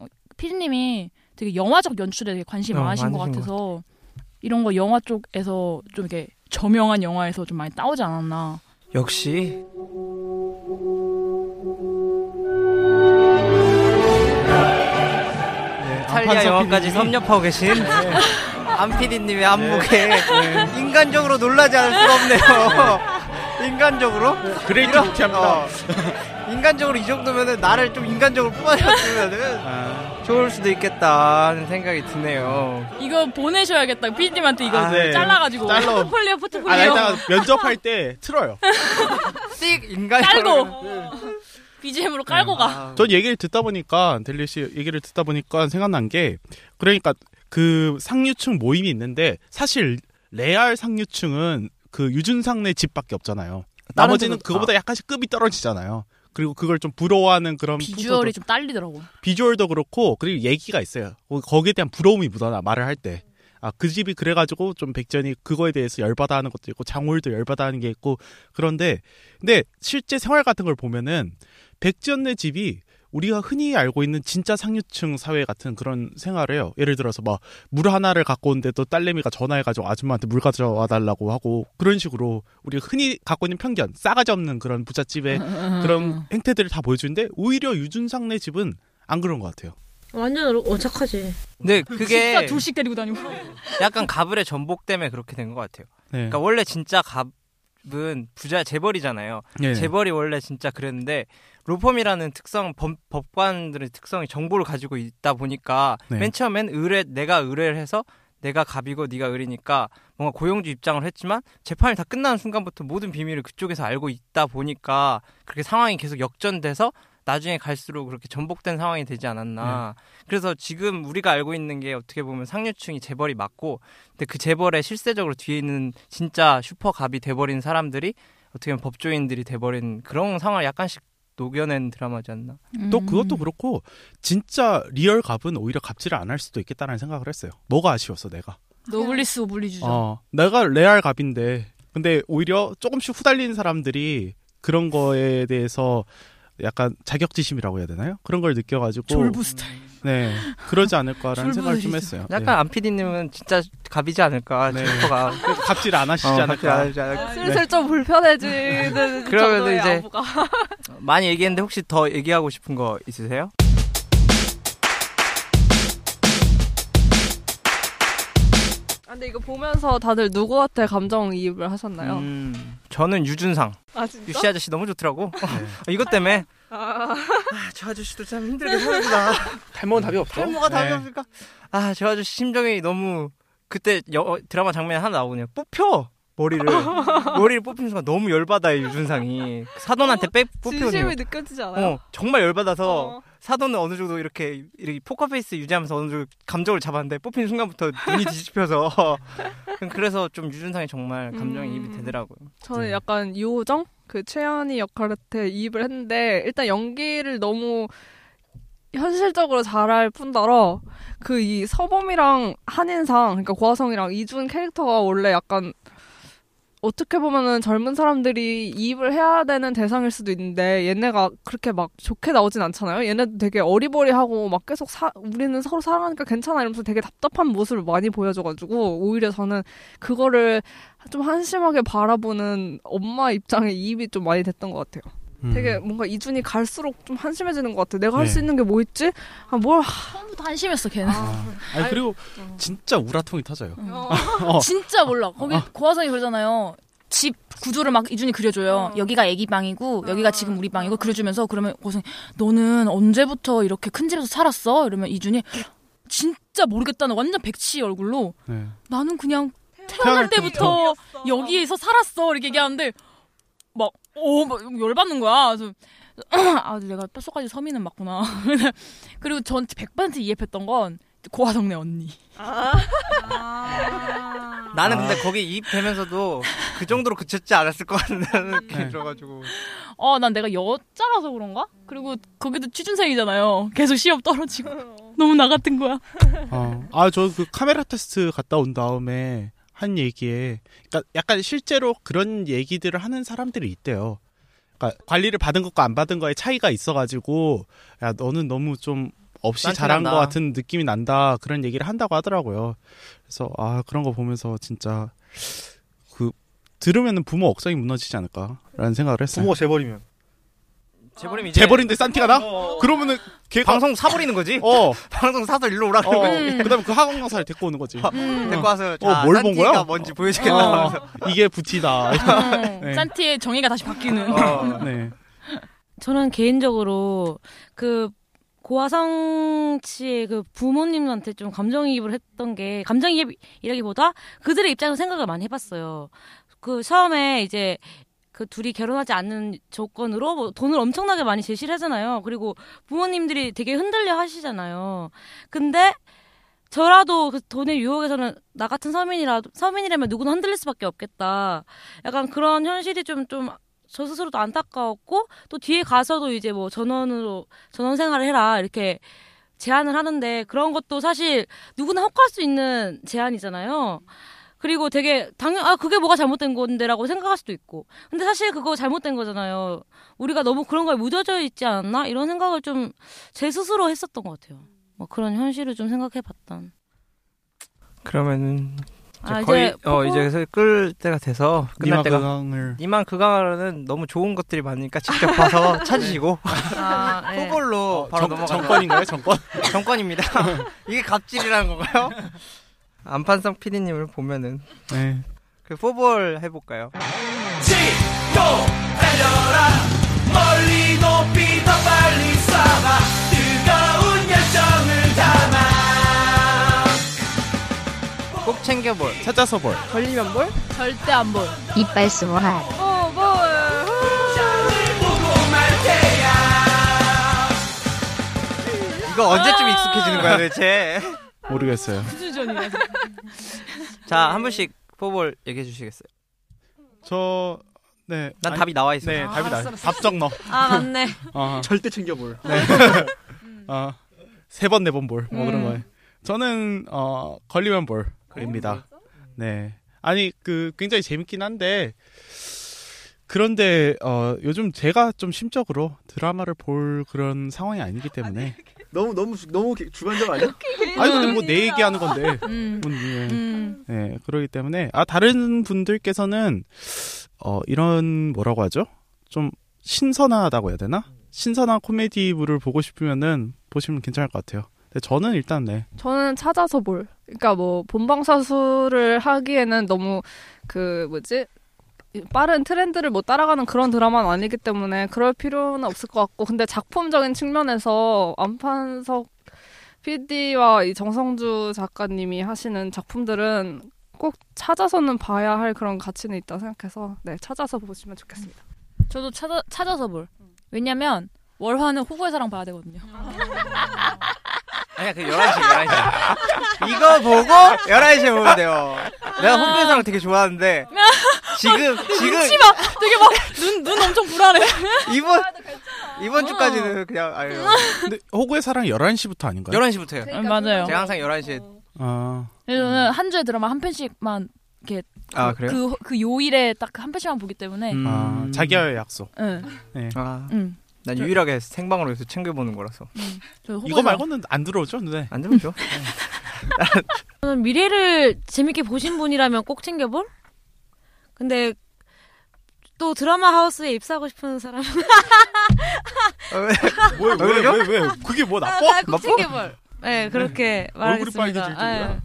[SPEAKER 8] 어, 피디님이 되게 영화적 연출에 되게 관심이
[SPEAKER 2] 어,
[SPEAKER 8] 많으신 것
[SPEAKER 2] 많으신 것
[SPEAKER 8] 같아서 이런 거 영화 쪽에서 좀 이렇게 저명한 영화에서 좀 많이 따오지 않았나.
[SPEAKER 2] 역시 이탈리아
[SPEAKER 5] 안판석
[SPEAKER 2] 영화까지 섭렵하고 계신 안 PD님의 안목에 인간적으로 놀라지 않을 수가 없네요. 인간적으로?
[SPEAKER 5] Great
[SPEAKER 2] 이런-
[SPEAKER 5] beauty합니다.
[SPEAKER 2] 어, 인간적으로 이 정도면은 나를 좀 인간적으로 뽑아줬으면은
[SPEAKER 5] 아.
[SPEAKER 2] 좋을 수도 있겠다는 생각이 드네요.
[SPEAKER 8] 이거 보내셔야겠다. 피디님한테 이거
[SPEAKER 2] 아, 네.
[SPEAKER 8] 잘라가지고
[SPEAKER 5] 잘라.
[SPEAKER 8] 포트폴리오
[SPEAKER 5] 아,
[SPEAKER 8] 포트폴리오
[SPEAKER 5] 나 이따가 면접할 때 틀어요.
[SPEAKER 2] 띡 인간적으로
[SPEAKER 8] 깔고 BGM으로 깔고 가.
[SPEAKER 5] 전 얘기를 듣다 보니까 델리 씨 얘기를 듣다 보니까 생각난 게 그러니까 그 상류층 모임이 있는데 사실 레알 상류층은 그 유준상네 집밖에 없잖아요. 나머지는 그거보다 약간씩 급이 떨어지잖아요. 그리고 그걸 좀 부러워하는 그런
[SPEAKER 8] 비주얼이 좀 딸리더라고.
[SPEAKER 5] 비주얼도 그렇고 그리고 얘기가 있어요. 거- 거기에 대한 부러움이 묻어나 말을 할 때. 아, 그 집이 그래가지고 좀 백전이 그거에 대해서 열받아 하는 것도 있고, 장홀도 열받아 하는 게 있고, 그런데, 근데 실제 생활 같은 걸 보면은, 백전네 집이 우리가 흔히 알고 있는 진짜 상류층 사회 같은 그런 생활을 해요. 예를 들어서 막, 물 하나를 갖고 오는데도 딸내미가 전화해가지고 아줌마한테 물 가져와 달라고 하고, 그런 식으로 우리가 흔히 갖고 있는 편견, 싸가지 없는 그런 부잣집의 그런 행태들을 다 보여주는데, 오히려 유준상네 집은 안 그런 것 같아요.
[SPEAKER 4] 완전 어착하지.
[SPEAKER 2] 근데 그게
[SPEAKER 8] 진짜 둘씩 데리고 다니고.
[SPEAKER 2] 약간 가불의 전복 때문에 그렇게 된 것 같아요.
[SPEAKER 5] 네.
[SPEAKER 2] 그러니까 원래 진짜 갑 은 부자 재벌이잖아요.
[SPEAKER 5] 네.
[SPEAKER 2] 재벌이 원래 진짜 그랬는데 로펌이라는 특성 법, 법관들의 특성이 정보를 가지고 있다 보니까
[SPEAKER 5] 네.
[SPEAKER 2] 맨 처음엔 의뢰 내가 의뢰를 해서 내가 갑이고 네가 을이니까 뭔가 고용주 입장을 했지만 재판이 다 끝나는 순간부터 모든 비밀을 그쪽에서 알고 있다 보니까 그렇게 상황이 계속 역전돼서 나중에 갈수록 그렇게 전복된 상황이 되지 않았나. 그래서 지금 우리가 알고 있는 게 어떻게 보면 상류층이 재벌이 맞고, 근데 그 재벌의 실세적으로 뒤에 있는 진짜 슈퍼갑이 돼버린 사람들이 어떻게 보면 법조인들이 돼버린 그런 상황을 약간씩 녹여낸 드라마지 않나.
[SPEAKER 5] 또 그것도 그렇고 진짜 real 갑은 오히려 갑질을 안 할 수도 있겠다는 생각을 했어요. 뭐가 아쉬웠어 내가.
[SPEAKER 8] 노블리스 오블리주죠.
[SPEAKER 5] 어, 내가 레알 갑인데 근데 오히려 조금씩 후달리는 사람들이 그런 거에 대해서 약간 자격지심이라고 해야 되나요? 그런 걸 느껴가지고
[SPEAKER 8] 졸부 스타일.
[SPEAKER 5] 네 그러지 않을까라는 생각을 좀. 했어요.
[SPEAKER 2] 약간 안피디님은 진짜 갑이지 않을까.
[SPEAKER 5] 네. 그래서 갑질 안 하시지
[SPEAKER 2] 어,
[SPEAKER 5] 않을까.
[SPEAKER 2] 안 않을까.
[SPEAKER 3] 슬슬 좀 불편해지는
[SPEAKER 2] 그러면
[SPEAKER 3] 정도의
[SPEAKER 2] 이제. 많이 얘기했는데 혹시 더 얘기하고 싶은 거 있으세요?
[SPEAKER 3] 근데 이거 보면서 다들 누구한테 감정이입을 하셨나요?
[SPEAKER 2] 음, 저는 유준상.
[SPEAKER 3] 아, 진짜?
[SPEAKER 2] 유씨 아저씨 너무 좋더라고. 이것 때문에
[SPEAKER 3] 아,
[SPEAKER 2] 저 아저씨도 참 힘들게 사는구나.
[SPEAKER 7] 탈모는 답이 없어.
[SPEAKER 2] 탈모가 답이
[SPEAKER 7] 네.
[SPEAKER 2] 없을까? 아, 저 아저씨 심정이 너무 그때 여- 드라마 장면에 하나 나오거든요. 뽑혀 머리를 머리를 뽑히는 순간 너무 열받아요 유준상이 사돈한테 빼 뽑히거든요.
[SPEAKER 3] 진심이 느껴지지 않아요?
[SPEAKER 2] 어, 정말 열받아서 사돈은 어느 정도 이렇게 이렇게 포커페이스 유지하면서 어느 정도 감정을 잡았는데 뽑히는 순간부터 눈이 뒤집혀서 그래서 좀 유준상이 정말 감정이입이 되더라고요.
[SPEAKER 3] 저는 약간 유호정 그 최연희 역할한테 이입을 했는데 일단 연기를 너무 현실적으로 잘할 뿐더러 그 이 서범이랑 한인상 그러니까 고화성이랑 이준 캐릭터가 원래 약간 어떻게 보면은 젊은 사람들이 이입을 해야 되는 대상일 수도 있는데 얘네가 그렇게 막 좋게 나오진 않잖아요. 얘네도 되게 어리버리하고 막 계속 사, 우리는 서로 사랑하니까 괜찮아 이러면서 되게 답답한 모습을 많이 보여줘가지고 오히려 저는 그거를 좀 한심하게 바라보는 엄마 입장에 이입이 좀 많이 됐던 것 같아요.
[SPEAKER 5] 음.
[SPEAKER 3] 되게 뭔가 이준이 갈수록 좀 한심해지는 것 같아. 내가 할
[SPEAKER 5] 네.
[SPEAKER 3] 수 있는 게 뭐 있지? 아, 뭘.
[SPEAKER 8] 처음부터 한심했어, 걔는.
[SPEAKER 5] 아니 그리고 진짜 우라통이 터져요.
[SPEAKER 8] 어.
[SPEAKER 5] 어.
[SPEAKER 8] 진짜 몰라. 거기 고화성이 그러잖아요. 집 구조를 막 이준이 그려줘요. 여기가 애기 방이고 여기가 지금 우리 방이고 그려주면서 그러면 고성 너는 언제부터 이렇게 큰 집에서 살았어? 이러면 이준이 진짜 모르겠다는 완전 백치 얼굴로
[SPEAKER 5] 네.
[SPEAKER 8] 나는 그냥 태어날
[SPEAKER 5] 태어날
[SPEAKER 8] 때부터 여기에서 살았어 이렇게 얘기하는데 막, 오, 막 열받는 거야. 그래서, 아, 내가 뼛속까지 서민은 맞구나. 그리고 전 100% 이해했던 건 고화성네 언니.
[SPEAKER 2] 나는 근데 거기 이입되면서도 그 정도로 그쳤지 않았을 것 같은 느낌이 들어가지고
[SPEAKER 8] 어, 난 내가 여자라서 그런가? 그리고 거기도 취준생이잖아요. 계속 시험 떨어지고. 너무 나 같은 거야.
[SPEAKER 5] 어. 아, 저 그 카메라 테스트 갔다 온 다음에 한 얘기에, 그러니까 약간 실제로 그런 얘기들을 하는 사람들이 있대요. 그러니까 관리를 받은 것과 안 받은 거에 차이가 있어가지고, 야, 너는 너무 좀 없이 잘한. 것 같은 느낌이 난다. 그런 얘기를 한다고 하더라고요. 그래서, 아, 그런 거 보면서 진짜, 그, 들으면은 부모 억성이 무너지지 않을까라는 생각을 했어요.
[SPEAKER 7] 부모가 재벌이면.
[SPEAKER 2] 재벌이면 이제
[SPEAKER 5] 재벌인데 싼 티가 나? 그러면은 걔가
[SPEAKER 2] 방송 사버리는 거지?
[SPEAKER 5] 어.
[SPEAKER 2] 방송 사서 일로 오라 그러는
[SPEAKER 5] 어,
[SPEAKER 2] 거지.
[SPEAKER 5] 그다음에 그 학원 강사를 데리고 오는 거지.
[SPEAKER 2] 음. 데리고 와서
[SPEAKER 5] 어,
[SPEAKER 2] 자,
[SPEAKER 5] 뭘본
[SPEAKER 2] 딴티가
[SPEAKER 5] 거야?
[SPEAKER 2] 뭔지 보여주겠다
[SPEAKER 5] 어, 이게 부티다. 네.
[SPEAKER 8] 산티의 정의가 다시 바뀌는.
[SPEAKER 2] 어.
[SPEAKER 5] 네.
[SPEAKER 4] 저는 개인적으로 그 고화성 씨의 그 부모님한테 좀 감정이입을 했던 게 감정이입이라기보다 그들의 입장에서 생각을 많이 해봤어요. 그 처음에 이제 그 둘이 결혼하지 않는 조건으로 뭐 돈을 엄청나게 많이 제시를 하잖아요. 그리고 부모님들이 되게 흔들려 하시잖아요. 근데 저라도 그 돈의 유혹에서는 나 같은 서민이라도 서민이라면 누구나 흔들릴 수밖에 없겠다. 약간 그런 현실이 좀 좀 저 스스로도 안타까웠고 또 뒤에 가서도 이제 뭐 전원으로 전원 생활을 해라 이렇게 제안을 하는데 그런 것도 사실 누구나 혹할 수 있는 제안이잖아요. 그리고 되게 당연 아 그게 뭐가 잘못된 건데라고 생각할 수도 있고 근데 사실 그거 잘못된 거잖아요. 우리가 너무 그런 거에 무뎌져 있지 않았나 이런 생각을 좀 제 스스로 했었던 것 같아요. 뭐 그런 현실을 좀 생각해봤던.
[SPEAKER 2] 그러면은
[SPEAKER 4] 아,
[SPEAKER 2] 거의
[SPEAKER 4] 이제
[SPEAKER 2] 어
[SPEAKER 4] 포고?
[SPEAKER 2] 이제 끌 때가 돼서 끝날 때가
[SPEAKER 5] 그강을
[SPEAKER 2] 니만 그강은 너무 좋은 것들이 많으니까 직접 가서 찾으시고
[SPEAKER 4] 아, 네.
[SPEAKER 2] 포볼로 바로
[SPEAKER 5] 정-
[SPEAKER 2] 넘어가
[SPEAKER 5] 정권인가요? 정권?
[SPEAKER 2] 정권입니다. 이게 갑질이라는 건가요? 안판성 PD님을 보면은
[SPEAKER 5] 네.
[SPEAKER 2] 그 포볼 해볼까요?
[SPEAKER 9] 지도 달려라 멀리 높이 더 빨리 쏴봐 뜨거운 열정을 담아
[SPEAKER 2] 꼭 챙겨볼.
[SPEAKER 5] 찾아서 볼.
[SPEAKER 3] 걸리면 뭘?
[SPEAKER 8] 절대 안 볼.
[SPEAKER 6] 이빨.
[SPEAKER 3] 어, 뭐.
[SPEAKER 9] 보고 말 테야
[SPEAKER 2] 이거 언제쯤 익숙해지는 거야 도대체?
[SPEAKER 5] 모르겠어요.
[SPEAKER 8] 수준이야.
[SPEAKER 2] 자 한 분씩 포볼 얘기해 주시겠어요?
[SPEAKER 5] 저 네.
[SPEAKER 2] 난
[SPEAKER 5] 아니,
[SPEAKER 2] 답이 나와 있어.
[SPEAKER 5] 네,
[SPEAKER 2] 아,
[SPEAKER 5] 답이 나. 답적 넣어.
[SPEAKER 4] 아, 맞네.
[SPEAKER 5] 어.
[SPEAKER 2] 절대 챙겨 볼.
[SPEAKER 5] 네. 어. 세 번 네 번 볼. 뭐 그런
[SPEAKER 4] 음.
[SPEAKER 5] 거예요. 저는 어 걸리면 볼입니다. 네. 아니 그 굉장히 재밌긴 한데 그런데 어 요즘 제가 좀 심적으로 드라마를 볼 그런 상황이 아니기 때문에
[SPEAKER 7] 너무 너무 너무 주관적 아니야?
[SPEAKER 5] 아니 근데 뭐 내 얘기하는 건데.
[SPEAKER 4] 음.
[SPEAKER 5] 뭐, 예.
[SPEAKER 4] 음.
[SPEAKER 5] 네, 그러기 때문에 아 다른 분들께서는 어 이런 뭐라고 하죠? 좀 신선하다고 해야 되나? 신선한 코미디물을 보고 싶으면은 보시면 괜찮을 것 같아요. 근데 저는 일단 네.
[SPEAKER 3] 저는 찾아서 볼. 그러니까 뭐 본방사수를 하기에는 너무 그 뭐지 빠른 트렌드를 뭐 따라가는 그런 드라마는 아니기 때문에 그럴 필요는 없을 것 같고 근데 작품적인 측면에서 안판석 PD와 이 정성주 작가님이 하시는 작품들은 꼭 찾아서는 봐야 할 그런 가치는 있다 생각해서 네 찾아서 보시면 좋겠습니다.
[SPEAKER 8] 저도 찾아 찾아서 볼. 왜냐면 월화는 호구의 사랑 봐야 되거든요.
[SPEAKER 2] 아니야 그 11시 11시 이거 보고 11시에 보면 돼요 내가 홍대사랑 되게 좋아하는데 지금 지금
[SPEAKER 8] 눈치 막 되게 막 눈 눈 엄청 불안해.
[SPEAKER 2] 이번 이번 주까지는 그냥 아유
[SPEAKER 5] 근데 호구의 사랑 11시부터 아닌가요?
[SPEAKER 2] 11시부터요
[SPEAKER 8] 음, 맞아요.
[SPEAKER 2] 제가 항상 11시에
[SPEAKER 5] 아.
[SPEAKER 8] 그래서 저는 한 주에 드라마 한 편씩만 이렇게
[SPEAKER 2] 아,
[SPEAKER 8] 그?
[SPEAKER 2] 그,
[SPEAKER 8] 그 요일에 딱 한 편씩만 보기 때문에
[SPEAKER 5] 아, 자기와의 약속.
[SPEAKER 8] 응.
[SPEAKER 5] 네.
[SPEAKER 2] 아,
[SPEAKER 8] 응.
[SPEAKER 2] 난
[SPEAKER 8] 저-
[SPEAKER 2] 유일하게 생방으로 해서 챙겨보는 거라서
[SPEAKER 8] 저 호구의
[SPEAKER 5] 이거 말고는 안 들어오죠, 네.
[SPEAKER 2] 안 들어오죠.
[SPEAKER 4] 저는 미래를 재밌게 보신 분이라면 꼭 챙겨볼? 근데 또 드라마 하우스에 입사하고 싶은 사람
[SPEAKER 5] 왜, 왜, 왜, 왜, 왜? 그게 뭐 나빠?
[SPEAKER 4] 아, 꼭 챙겨볼. 네, 그렇게
[SPEAKER 5] 얼굴이
[SPEAKER 4] 말하겠습니다.
[SPEAKER 5] 빨개질.
[SPEAKER 4] 네.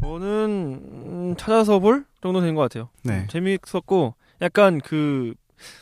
[SPEAKER 7] 저는 음, 찾아서 볼 정도 된 것 같아요.
[SPEAKER 5] 네.
[SPEAKER 7] 재미있었고 약간 그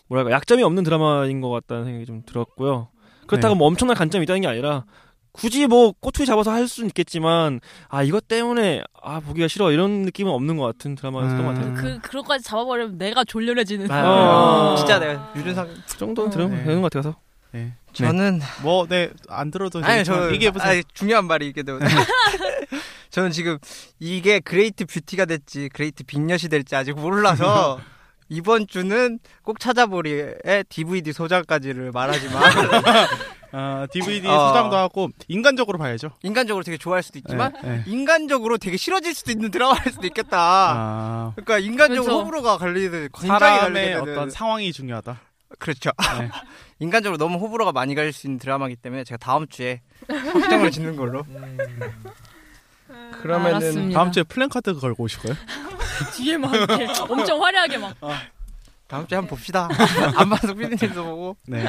[SPEAKER 7] 뭐랄까 약점이 없는 드라마인 것 같다는 생각이 좀 들었고요. 그렇다고
[SPEAKER 5] 네.
[SPEAKER 7] 뭐 엄청난 관점이 있다는 게 아니라 굳이 뭐 꼬투리 잡아서 할 수는 있겠지만 아 이것 때문에 아 보기가 싫어 이런 느낌은 없는 것 같은 드라마였던 것 같아요.
[SPEAKER 8] 그 그것까지 잡아버리면 내가 졸렬해지는.
[SPEAKER 7] 아,
[SPEAKER 2] 진짜 내가 유준상
[SPEAKER 7] 그 정도는 들으면 되는 것 같아서.
[SPEAKER 5] 네.
[SPEAKER 2] 저는
[SPEAKER 5] 뭐, 네, 안 들어도
[SPEAKER 2] 아니 저
[SPEAKER 5] 얘기해보세요.
[SPEAKER 2] 아니, 중요한 말이 이게 되고 저는 지금 이게 Great Beauty가 될지 Great Big 엿이 될지 아직 몰라서 이번 주는 꼭 찾아보리의 DVD 소장까지를 말하지만
[SPEAKER 5] 아, DVD
[SPEAKER 2] 어.
[SPEAKER 5] 소장도 하고 인간적으로 봐야죠.
[SPEAKER 2] 인간적으로 되게 좋아할 수도 있지만
[SPEAKER 5] 네, 네.
[SPEAKER 2] 인간적으로 되게 싫어질 수도 있는 드라마일 수도 있겠다.
[SPEAKER 5] 아,
[SPEAKER 2] 그러니까 인간적으로
[SPEAKER 8] 그렇죠.
[SPEAKER 2] 호불호가 갈리는 굉장히
[SPEAKER 5] 사람의
[SPEAKER 2] 갈리게 되는
[SPEAKER 5] 어떤 상황이 중요하다.
[SPEAKER 2] 그렇죠.
[SPEAKER 5] 네.
[SPEAKER 2] 인간적으로 너무 호불호가 많이 갈릴 수 있는 드라마이기 때문에 제가 다음 주에 확정을 짓는 걸로. 그러면은
[SPEAKER 8] 알았습니다.
[SPEAKER 5] 다음 주에 플랜카드 걸고 오실 거예요?
[SPEAKER 8] 뒤에 막 이렇게 엄청 화려하게 막.
[SPEAKER 2] 다음 주에 한번 봅시다. 안반석 PD님도 보고.
[SPEAKER 5] 네.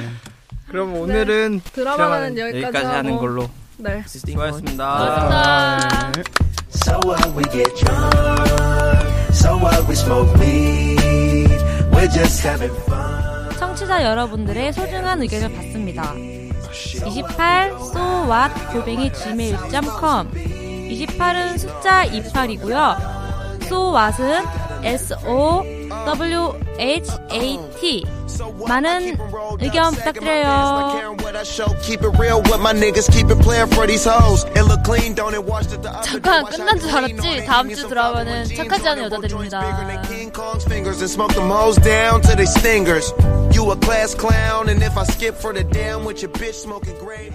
[SPEAKER 2] 그럼 오늘은
[SPEAKER 3] 드라마는
[SPEAKER 2] 드라마는
[SPEAKER 3] 여기까지
[SPEAKER 2] 하는
[SPEAKER 3] 하고.
[SPEAKER 2] 걸로.
[SPEAKER 3] 네.
[SPEAKER 2] 수고하셨습니다.
[SPEAKER 5] 네.
[SPEAKER 9] So what we get drunk So what we smoke weed We're just having fun
[SPEAKER 4] 청취자 여러분들의 소중한 의견을 받습니다. 28 so what 골뱅이 gmail.com 28은 숫자 28이고요. so what은 s o w h a t 많은 의견 부탁드려요.
[SPEAKER 13] What I show, keep it real with my niggas, keep it playing for these hoes. It look clean, don't it? Watch the
[SPEAKER 8] 잠깐 끝난 줄 알았지. 다음 주 드라마는 착하지 않은 여자들입니다.
[SPEAKER 13] You a class clown, and if I skip for the damn with your bitch smoking great.